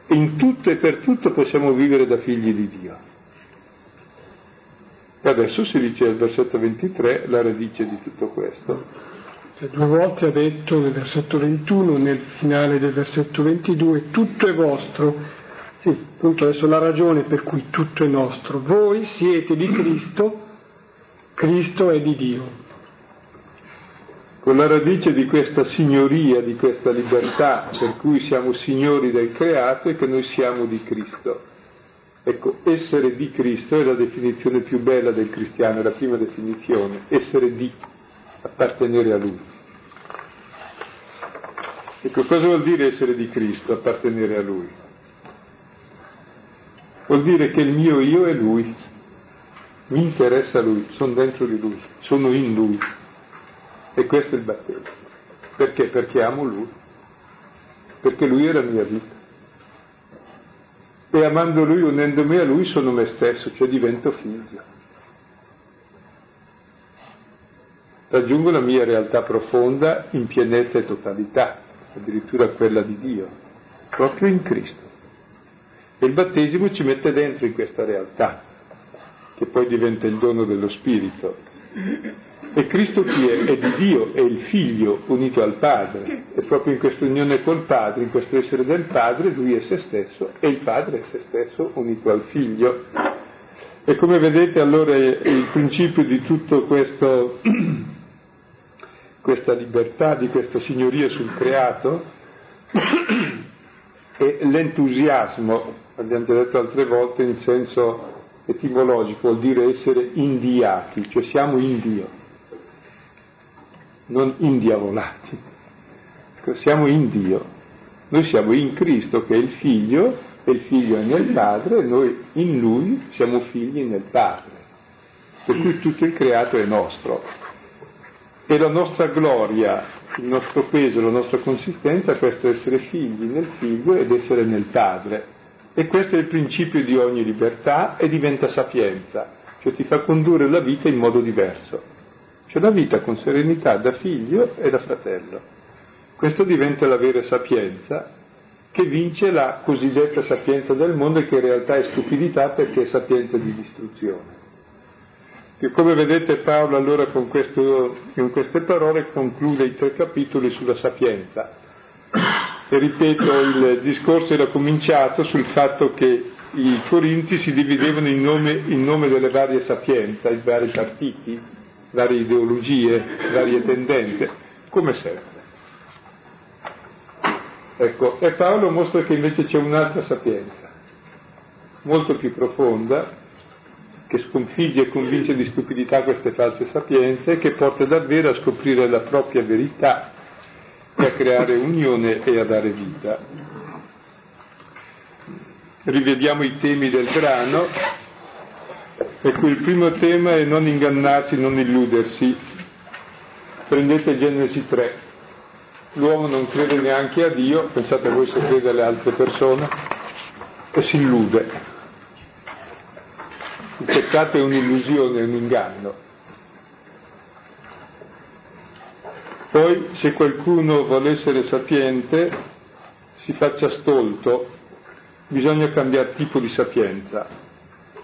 E in tutto e per tutto possiamo vivere da figli di Dio. E adesso si dice al versetto 23 la radice di tutto questo. Cioè, due volte ha detto nel versetto 21, nel finale del versetto 22, tutto è vostro sì, appunto adesso la ragione per cui tutto è nostro. Voi siete di Cristo, Cristo è di Dio. Con la radice di questa signoria, di questa libertà, per cui siamo signori del creato e che noi siamo di Cristo. Ecco, essere di Cristo è la definizione più bella del cristiano, è la prima definizione, essere di, appartenere a Lui. Ecco, cosa vuol dire essere di Cristo, appartenere a Lui? Vuol dire che il mio io è lui, mi interessa lui, sono dentro di lui, sono in lui. E questo è il battesimo. Perché? Perché amo lui, perché lui è la mia vita. E amando lui, unendomi a lui, sono me stesso, cioè divento figlio. Raggiungo la mia realtà profonda in pienezza e totalità, addirittura quella di Dio, proprio in Cristo. E il battesimo ci mette dentro in questa realtà, che poi diventa il dono dello Spirito. E Cristo chi è? È di Dio, è il figlio unito al Padre. E proprio in questa unione col Padre, in questo essere del Padre, lui è se stesso e il Padre è se stesso unito al figlio. E come vedete allora il principio di questo, [CLEARS THROAT] questa libertà, di questa signoria sul creato, è [CLEARS THROAT] l'entusiasmo abbiamo già detto altre volte in senso etimologico, vuol dire essere indiati, cioè siamo in Dio, non indiavolati. Ecco, siamo in Dio, noi siamo in Cristo che è il figlio e il figlio è nel Padre e noi in Lui siamo figli nel Padre, per cui tutto il creato è nostro. E la nostra gloria il nostro peso, la nostra consistenza, questo è essere figli nel figlio ed essere nel padre. E questo è il principio di ogni libertà e diventa sapienza, cioè ti fa condurre la vita in modo diverso. Cioè la vita con serenità da figlio e da fratello. Questo diventa la vera sapienza che vince la cosiddetta sapienza del mondo che in realtà è stupidità perché è sapienza di distruzione. E come vedete Paolo allora con, questo, con queste parole conclude i tre capitoli sulla sapienza. E ripeto, il discorso era cominciato sul fatto che i Corinzi si dividevano in nome, in nome delle varie sapienze, i vari partiti, varie ideologie, varie tendenze, come sempre. Ecco, e Paolo mostra che invece c'è un'altra sapienza, molto più profonda, che sconfigge e convince di stupidità queste false sapienze, che porta davvero a scoprire la propria verità e a creare unione e a dare vita. Rivediamo i temi del brano. Ecco, il primo tema è non ingannarsi, non illudersi. Prendete Genesi 3. L'uomo non crede neanche a Dio, pensate voi se crede alle altre persone, e si illude. Il peccato è un'illusione, è un inganno. Poi se qualcuno vuole essere sapiente si faccia stolto, bisogna cambiare tipo di sapienza.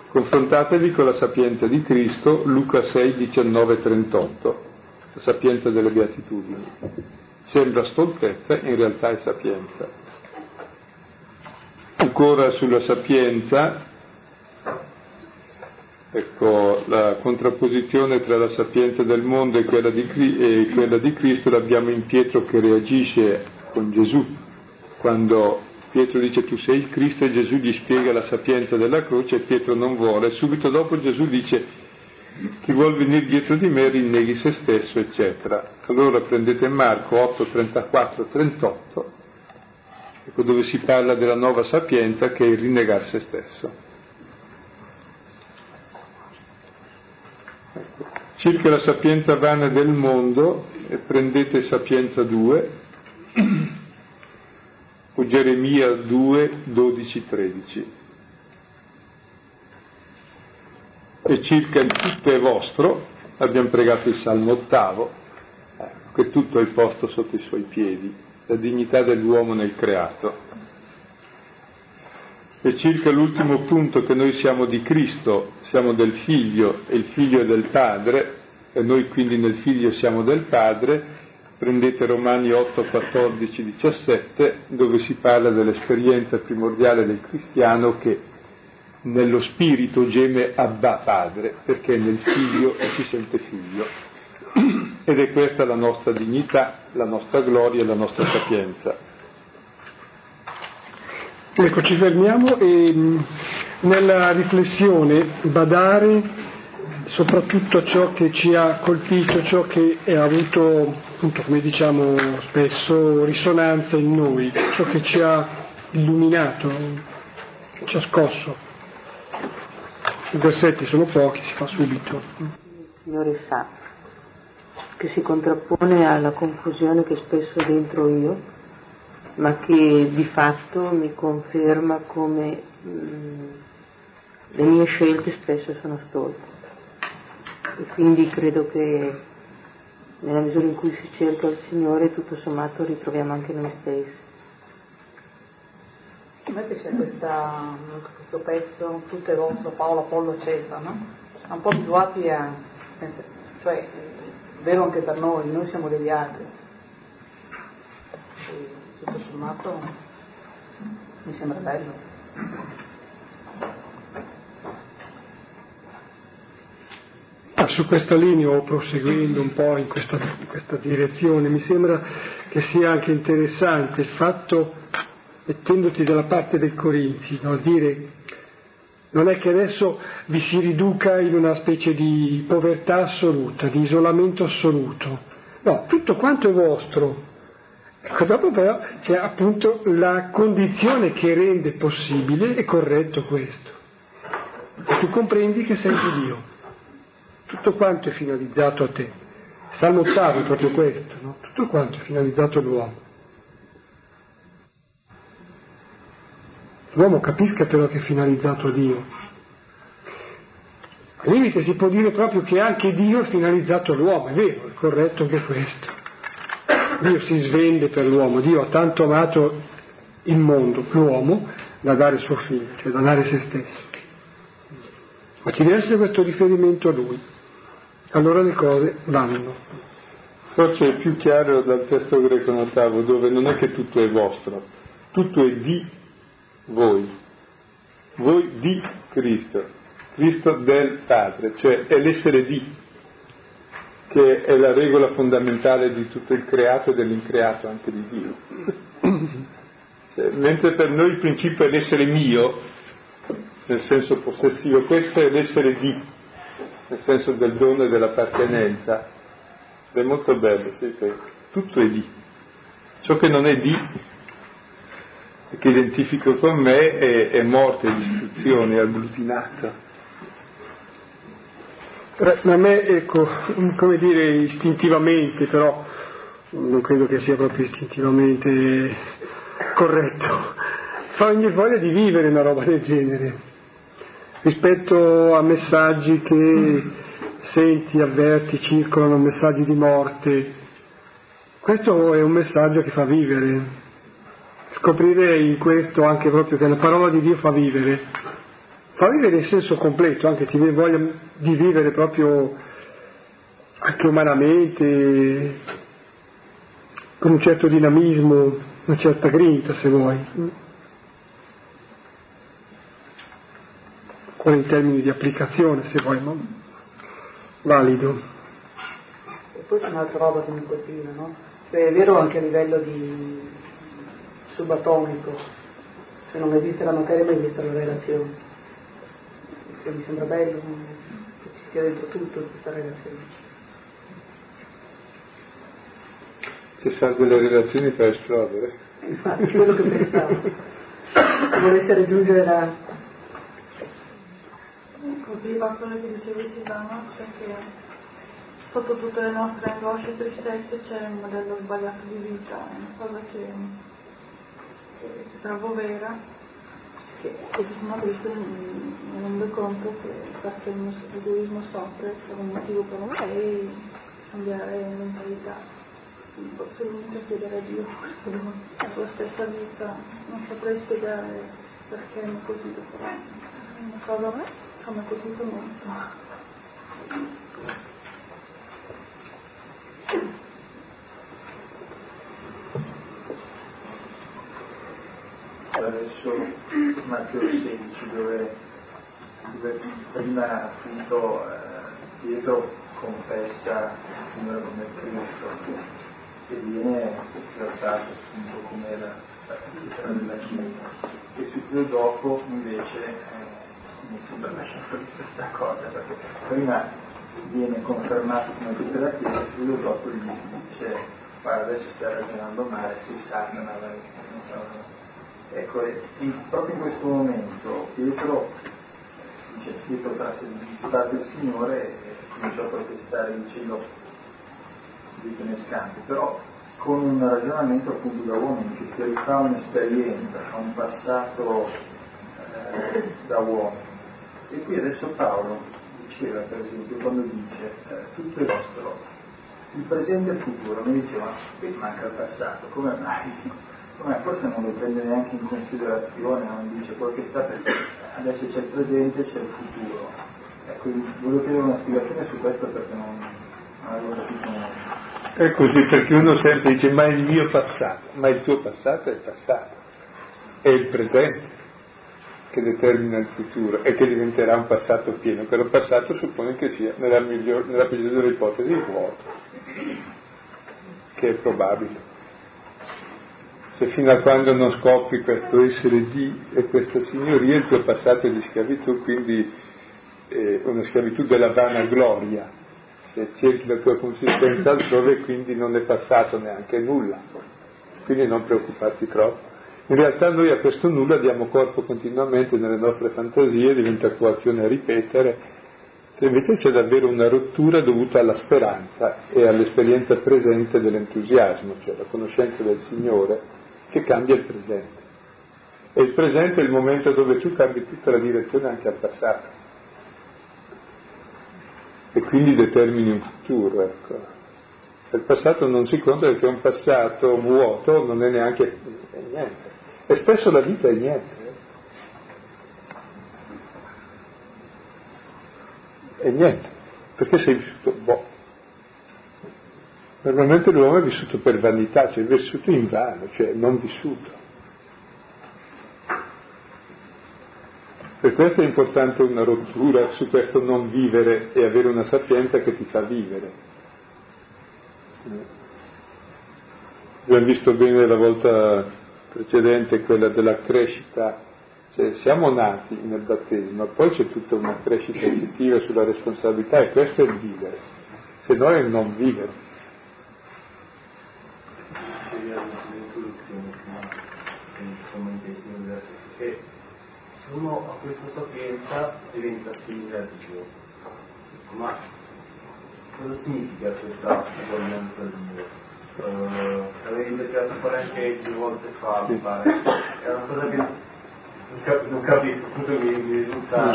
Confrontatevi con la sapienza di Cristo, Luca 6, 19, 38, la sapienza delle beatitudini. Sembra stoltezza, in realtà è sapienza. Ancora sulla sapienza, Ecco, la contrapposizione tra la sapienza del mondo e quella di, e quella di Cristo l'abbiamo in Pietro che reagisce con Gesù, quando Pietro dice tu sei il Cristo e Gesù gli spiega la sapienza della croce e Pietro non vuole. Subito dopo Gesù dice chi vuol venire dietro di me rinneghi se stesso, eccetera. Allora prendete Marco 8, 34, 38, ecco dove si parla della nuova sapienza che è il rinnegare se stesso. Circa la sapienza vana del mondo, prendete Sapienza 2 o Geremia 2, 12, 13. E circa il tutto è vostro, abbiamo pregato il Salmo ottavo, che tutto è posto sotto i suoi piedi, la dignità dell'uomo nel creato. E circa l'ultimo punto che noi siamo di Cristo, siamo del Figlio e il Figlio è del Padre, e noi quindi nel Figlio siamo del Padre, prendete Romani 8, 14, 17, dove si parla dell'esperienza primordiale del cristiano che nello spirito geme Abba Padre, perché nel Figlio si sente figlio. Ed è questa la nostra dignità, la nostra gloria e la nostra sapienza. Ecco, ci fermiamo e mm, nella riflessione badare soprattutto a ciò che ci ha colpito, ciò che ha avuto, appunto, come diciamo spesso, risonanza in noi, ciò che ci ha illuminato, ci ha scosso. I versetti sono pochi, si fa subito. Il Signore sa che si contrappone alla confusione che spesso dentro io ma che di fatto mi conferma come mm, le mie scelte spesso sono stolte. E quindi credo che nella misura in cui si cerca il Signore, tutto sommato ritroviamo anche noi stessi. Me piace questa, questo pezzo, tutto è vostro, Paolo, Apollo, Cesare, no? Siamo un po' abituati a, cioè, vero anche per noi, noi siamo degli altri. E tutto sommato mi sembra bello. Ah, su questa linea o proseguendo un po' in questa, in questa, direzione, mi sembra che sia anche interessante il fatto, mettendoti dalla parte dei Corinzi, no? dire non è che adesso vi si riduca in una specie di povertà assoluta, di isolamento assoluto, no, tutto quanto è vostro, Ecco, dopo però c'è appunto la condizione che rende possibile e corretto questo. Tu comprendi che sei di Dio, tutto quanto è finalizzato a te. Salmo ottavo è proprio questo, no? tutto quanto è finalizzato all'uomo. L'uomo capisca però che è finalizzato a Dio. Al limite si può dire proprio che anche Dio è finalizzato all'uomo, è vero, è corretto anche questo. Dio si svende per l'uomo, Dio ha tanto amato il mondo, l'uomo, da dare suo figlio, cioè da dare se stesso. Ma ci deve essere questo riferimento a lui. Allora le cose vanno. Forse è più chiaro dal testo greco notavo, dove non è che tutto è vostro, tutto è di voi, voi di Cristo, Cristo del Padre, cioè è l'essere di, che è la regola fondamentale di tutto il creato e dell'increato anche di Dio. Cioè, mentre per noi il principio è l'essere mio, nel senso possessivo, questo è l'essere di, nel senso del dono e dell'appartenenza. È molto bello, sì, tutto è di. Ciò che non è di, che identifico con me, è, è morte, distruzione, è agglutinato. A me, ecco, come dire, istintivamente, però non credo che sia proprio istintivamente corretto, fa ogni voglia di vivere una roba del genere, rispetto a messaggi che senti, avverti, circolano, messaggi di morte. Questo è un messaggio che fa vivere. Scoprire in questo anche proprio che la parola di Dio fa vivere, fa vivere in senso completo, anche viene voglia di vivere proprio anche umanamente, con un certo dinamismo, una certa grinta se vuoi. Ancora in termini di applicazione se vuoi, ma valido. E poi c'è un'altra roba che mi colpiva, no? Cioè, è vero anche a livello di subatomico, cioè non esiste la materia ma esiste la relazione. Cioè, mi sembra bello che ci sia dentro tutto questa relazione. Se sa delle relazioni fa esplodere. Infatti, quello che pensavo. Volete raggiungere la... Così va quello che dicevi Silvano, cioè che sotto tutte le nostre angosce e tristezze c'è un modello sbagliato di vita, è una cosa che, che trovo vera, che, che ci sono mi rendo conto che perché il egoismo soffre c'è un motivo per me e cambiare mentalità forse l'unica chiedere a Dio la tua stessa vita, non saprei spiegare perché mi ha colpito, però è una cosa che mi ha colpito molto. Adesso Matteo 16 dove, dove prima appunto eh, Pietro confessa il Signore come Cristo che viene trattato appunto come la, la della Chiesa. E subito dopo invece eh, mi sembra lasciato di questa cosa perché prima viene confermato come pietra della Chiesa e subito dopo gli dice guarda adesso stai ragionando male, si sa, non avrai Ecco, proprio in questo momento Pietro dice Pietro trasse il Signore e cominciò a protestare dicendo ritene però con un ragionamento appunto da uomo che si rifà un'esperienza, ha un passato eh, da uomo. E qui adesso Paolo diceva per esempio quando dice eh, tutto è vostro, il presente e il futuro, mi diceva qui manca il passato, come mai? Come forse non lo prende neanche in considerazione, non dice quel che sta per adesso c'è il presente e c'è il futuro. Ecco, volevo chiedere una spiegazione su questo perché non, non avevo capito molto. È così perché uno sempre dice ma il mio passato, ma il tuo passato è il passato, è il presente che determina il futuro e che diventerà un passato pieno. Quello passato suppone che sia, nella, miglior, nella peggiore delle ipotesi, vuoto, che è probabile. Se fino a quando non scopri questo essere di e questa signoria, il tuo passato è di schiavitù, quindi è una schiavitù della vana gloria, se cerchi la tua consistenza altrove quindi non è passato neanche nulla, quindi non preoccuparti troppo. In realtà noi a questo nulla diamo corpo continuamente nelle nostre fantasie, diventa coazione a ripetere. Invece c'è davvero una rottura dovuta alla speranza e all'esperienza presente dell'entusiasmo, cioè la conoscenza del Signore che cambia il presente. E il presente è il momento dove tu cambi tutta la direzione anche al passato. E quindi determini un futuro, ecco. Il passato non si conta perché è un passato vuoto, non è neanche è niente. E spesso la vita è niente. E niente, perché sei vissuto boh. Normalmente l'uomo è vissuto per vanità, cioè è vissuto in vano, cioè non vissuto. Per questo è importante una rottura su questo non vivere e avere una sapienza che ti fa vivere. Abbiamo visto bene la volta precedente, quella della crescita cioè, siamo nati nel battesimo, poi c'è tutta una crescita effettiva sulla responsabilità e questo è il vivere, se no è il non vivere. Uno a questa sapienza diventa simile a Dio. Ma cosa significa questa uguaglianza a Dio? Uh, avevi iniziato a fare anche due volte fa, mi pare. È una cosa che non capisco, appunto mi, mi risulta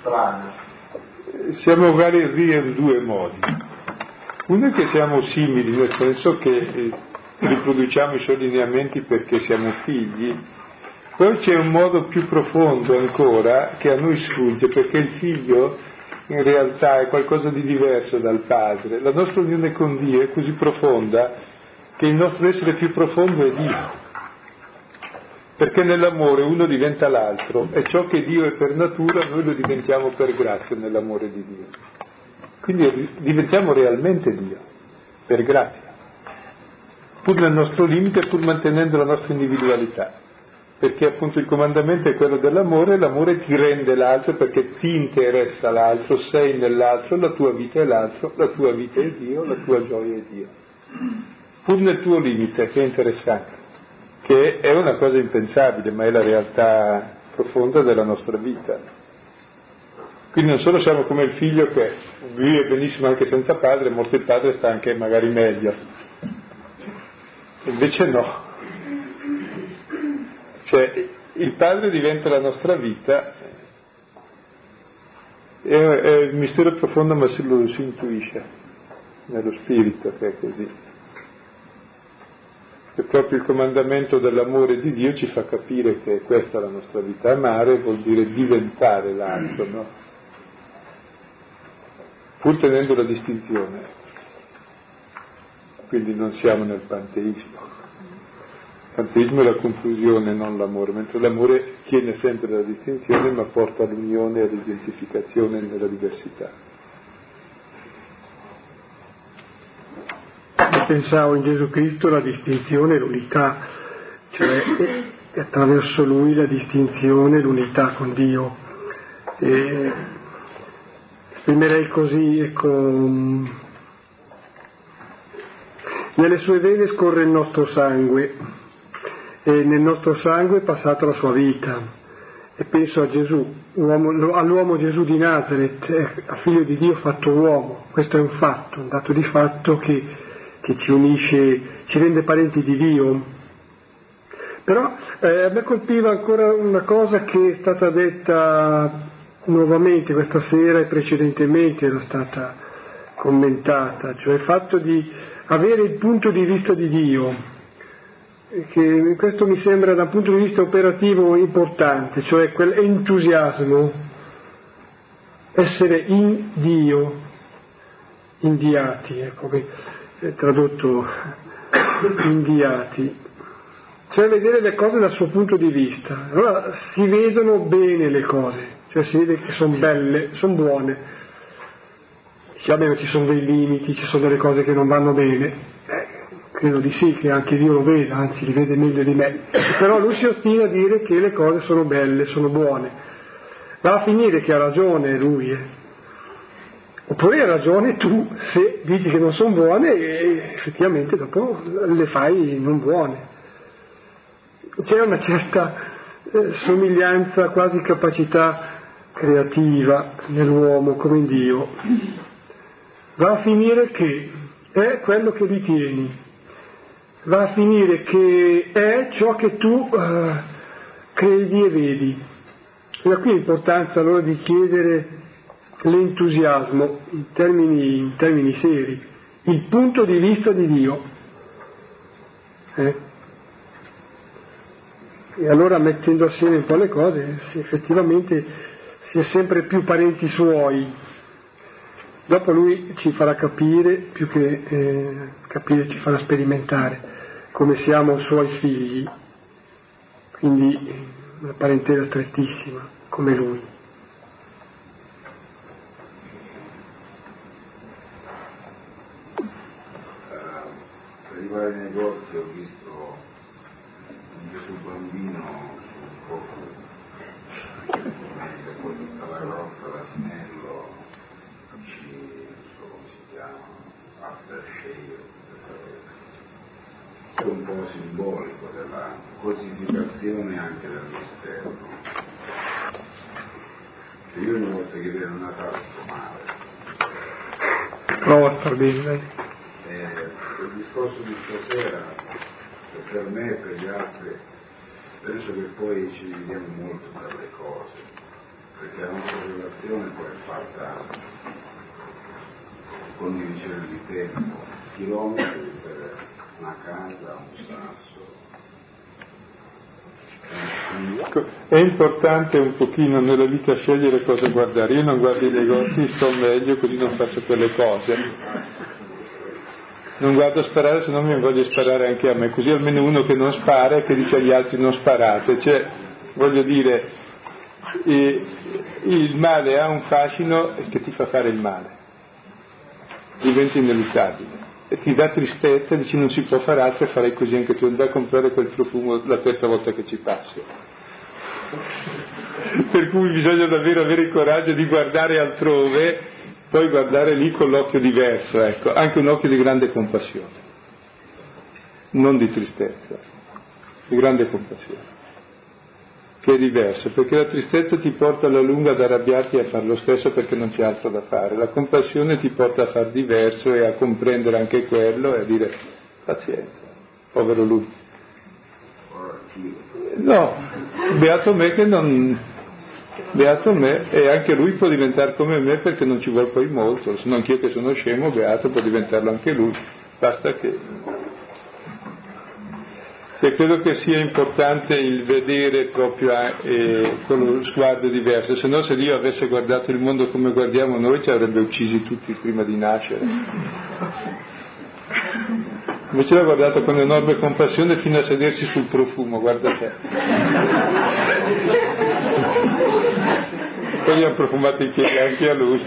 strano. Siamo vari in due modi. Uno è che siamo simili, nel senso che eh, riproduciamo i suoi lineamenti perché siamo figli, poi c'è un modo più profondo ancora che a noi sfugge, perché il figlio in realtà è qualcosa di diverso dal padre. La nostra unione con Dio è così profonda che il nostro essere più profondo è Dio perché nell'amore uno diventa l'altro e ciò che Dio è per natura noi lo diventiamo per grazia nell'amore di Dio. Quindi diventiamo realmente Dio, per grazia, pur nel nostro limite, pur mantenendo la nostra individualità, perché appunto il comandamento è quello dell'amore, l'amore ti rende l'altro perché ti interessa l'altro, sei nell'altro, la tua vita è l'altro, la tua vita è Dio, la tua gioia è Dio, pur nel tuo limite, che è interessante che è una cosa impensabile, ma è la realtà profonda della nostra vita. Quindi non solo siamo come il figlio che vive benissimo anche senza padre, molto il padre sta anche magari meglio. Invece no. Cioè, il padre diventa la nostra vita, è, è un mistero profondo ma se lo si intuisce nello spirito che è così. E proprio il comandamento dell'amore di Dio ci fa capire che questa è la nostra vita. Amare vuol dire diventare l'altro, no? Pur tenendo la distinzione. Quindi non siamo nel panteismo. Il panteismo è la confusione, non l'amore, mentre l'amore tiene sempre la distinzione ma porta all'unione e all'identificazione nella diversità. pensavo in Gesù Cristo la distinzione e l'unità, cioè attraverso Lui la distinzione e l'unità con Dio. E esprimerei così, ecco, nelle sue vene scorre il nostro sangue e nel nostro sangue è passata la sua vita. E penso a Gesù, uomo, all'uomo Gesù di Nazareth, a figlio di Dio fatto uomo. Questo è un fatto, un dato di fatto che che ci unisce, ci rende parenti di Dio. Però eh, a me colpiva ancora una cosa che è stata detta nuovamente questa sera e precedentemente era stata commentata, cioè il fatto di avere il punto di vista di Dio, che questo mi sembra da un punto di vista operativo importante, cioè quell'entusiasmo, essere in Dio, indiati, ecco, tradotto [COUGHS] inviati, cioè vedere le cose dal suo punto di vista. Allora si vedono bene le cose, cioè si vede che sono belle, sono buone. Che ci sono dei limiti, ci sono delle cose che non vanno bene. Eh, credo di sì, che anche Dio lo veda, anzi li vede meglio di me. Però lui si ostina a dire che le cose sono belle, sono buone. Va a finire che ha ragione lui, eh. Oppure hai ragione tu se dici che non sono buone e effettivamente dopo le fai non buone. C'è una certa eh, somiglianza, quasi capacità creativa nell'uomo come in Dio, va a finire che è quello che ritieni, va a finire che è ciò che tu uh, credi e vedi. Da qui l'importanza allora di chiedere l'entusiasmo in termini, in termini seri, il punto di vista di Dio. Eh? E allora mettendo assieme un po' le cose, effettivamente si è sempre più parenti suoi. Dopo lui ci farà capire, più che eh, capire ci farà sperimentare come siamo suoi figli, quindi una parentela strettissima come lui. per arrivare ai negozi ho visto un Gesù bambino un po' poi tutta la grotta, l'asnello, non so come si chiama, after shave, è un po' simbolico della cosificazione anche del mistero. E io ogni volta che vedo una fatto male. Prova a star bene. Eh, il discorso di stasera, per me e per gli altri, penso che poi ci dividiamo molto dalle cose, perché la nostra relazione poi è fatta con divisione di tempo, chilometri per una casa, un sasso. È importante un pochino nella vita scegliere cosa guardare. Io non guardo i negozi, sto meglio, così non faccio quelle cose. Non guardo sparare se non mi voglio sparare anche a me, così almeno uno che non spara e che dice agli altri non sparate. Cioè, voglio dire, il male ha un fascino che ti fa fare il male, diventa ineluttabile e ti dà tristezza, dici non si può fare altro e farai così anche tu, andrai a comprare quel profumo la terza volta che ci passi. Per cui bisogna davvero avere il coraggio di guardare altrove, poi guardare lì con l'occhio diverso, ecco, anche un occhio di grande compassione, non di tristezza, di grande compassione che è diverso, perché la tristezza ti porta alla lunga ad arrabbiarti e a fare lo stesso perché non c'è altro da fare, la compassione ti porta a far diverso e a comprendere anche quello e a dire pazienza, povero lui. No, beato me che non... Beato me e anche lui può diventare come me perché non ci vuole poi molto, se non anch'io che sono scemo, beato può diventarlo anche lui, basta che e credo che sia importante il vedere proprio eh, con lo sguardo diverso, se no se Dio avesse guardato il mondo come guardiamo noi ci avrebbe uccisi tutti prima di nascere. Invece l'ha guardato con enorme compassione fino a sedersi sul profumo, guarda te. [LAUGHS] Poi gli hanno profumato i piedi anche a lui.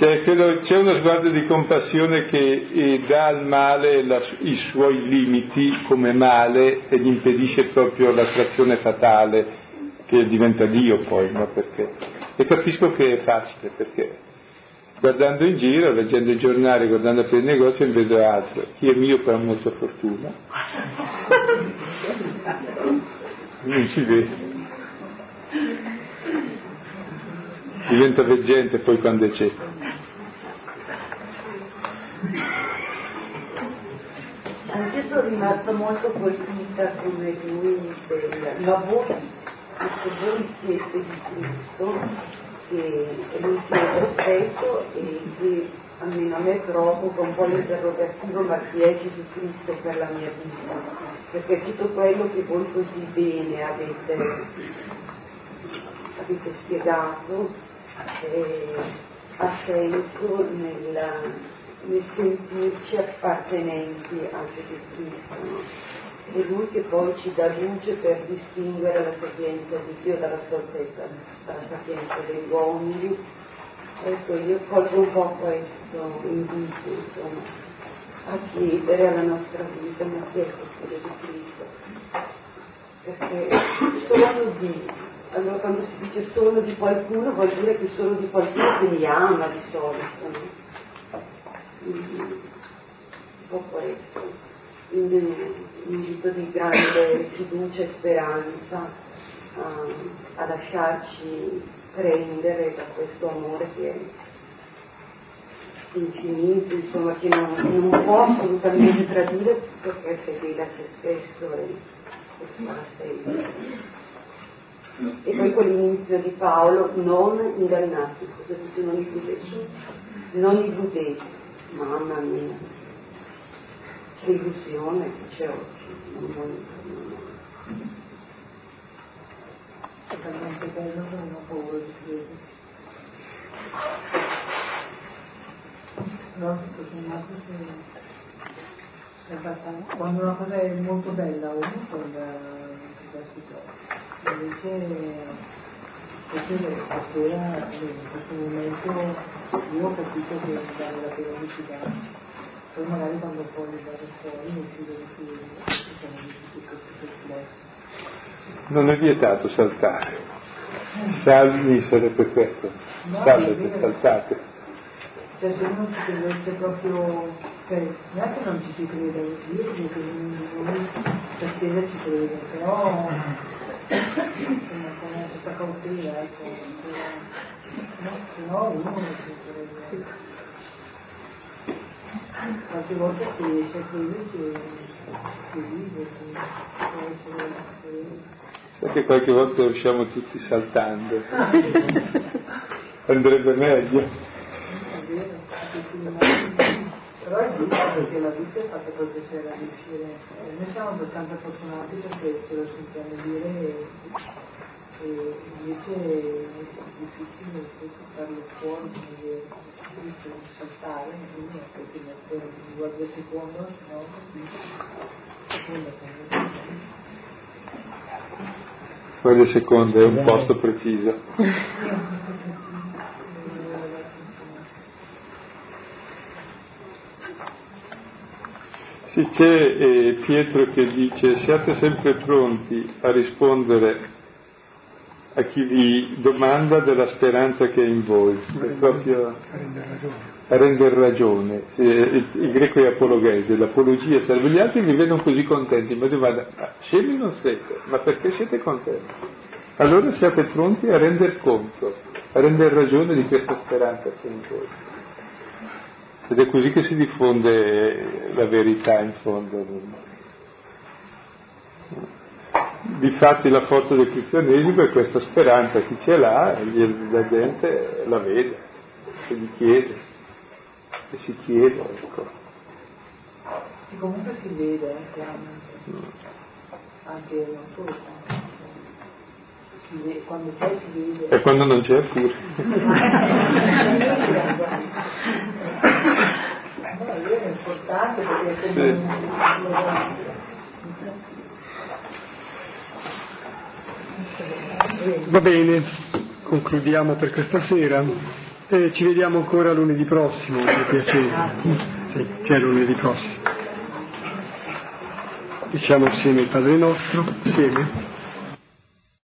Cioè, credo, c'è uno sguardo di compassione che eh, dà al male la, i suoi limiti come male e gli impedisce proprio l'attrazione fatale che diventa Dio poi, no? Perché? E capisco che è facile, perché guardando in giro, leggendo i giornali, guardando per il negozio, non vedo altro. Chi è mio ha molta fortuna. [LAUGHS] Non si vede. Diventa veggente poi quando è cieco. Anche sono rimasta molto colpita come lui del lavoro, voi siete di Cristo, chiedo spesso e che almeno a me provoca un po' l'interrogativo ma chi è Gesù Cristo per la mia vita? Perché tutto quello che voi così bene avete, avete spiegato eh, ha senso nella, nel sentirci appartenenti a Gesù Cristo. È Lui che poi ci dà luce per distinguere la sapienza di Dio dalla stoltezza, dalla sapienza degli uomini. Ecco, io colgo un po' questo invito, insomma, a chiedere alla nostra vita, è questo Gesù Cristo? Perché sono di allora quando si dice sono di qualcuno vuol dire che sono di qualcuno che mi ama di solito. No? Un po' questo. Un invito di grande fiducia e speranza a, a lasciarci prendere da questo amore che è infinito, insomma, che non, non può assolutamente tradire perché è fedele a se stesso e, e fa sempre. E poi quell'inizio di Paolo, non ingannati, cosa dice non illudete? Non illudete, mamma mia, che illusione che c'è oggi, non voglio, È talmente bello che non ho paura di credere. No, tutto sommato se in realtà quando una cosa è molto bella poi la, la si trova invece invece stasera in questo momento io ho capito che dare la periodicità poi magari quando poi vado fuori mi fido di più che non è vietato saltare. Salvi sarebbe questo. Salvate, saltate. Cioè se uno ci credesse proprio cioè neanche non ci si crede io credo che noi per chiesa ci crede però insomma con questa cautela ecco no, se no uno non si crede qualche volta si che, che vive che che qualche volta usciamo tutti saltando. Andrebbe meglio. Però è giusto perché la vita è fatta per piacere a riuscire. Noi siamo abbastanza fortunati perché ce lo sentiamo dire e, e invece è difficile farlo fuori, quindi saltare, quindi ecco ti metto guardia secondo, se no seconda Quelle seconde è un posto preciso. Sì, c'è eh, Pietro che dice siate sempre pronti a rispondere a chi vi domanda della speranza che è in voi, è proprio a rendere ragione. Sì, il, il, greco è apologhese, l'apologia serve. Gli altri vi vedono così contenti, ma domanda, ah, scemi non siete, ma perché siete contenti? Allora siate pronti a rendere conto, a rendere ragione di questa speranza che è in voi. Ed è così che si diffonde la verità in fondo. Difatti la forza del cristianesimo è questa speranza, chi ce l'ha, la gente la vede, se gli chiede, e si chiede, ecco. E comunque si vede, eh, chiaramente, anche non solo vede, quando c'è si vede. E quando non c'è pure. [LAUGHS] [LAUGHS] No, è importante perché come sì. Va bene, concludiamo per questa sera e ci vediamo ancora lunedì prossimo, per piacere. Sì, che è lunedì prossimo. Diciamo assieme il Padre nostro, insieme.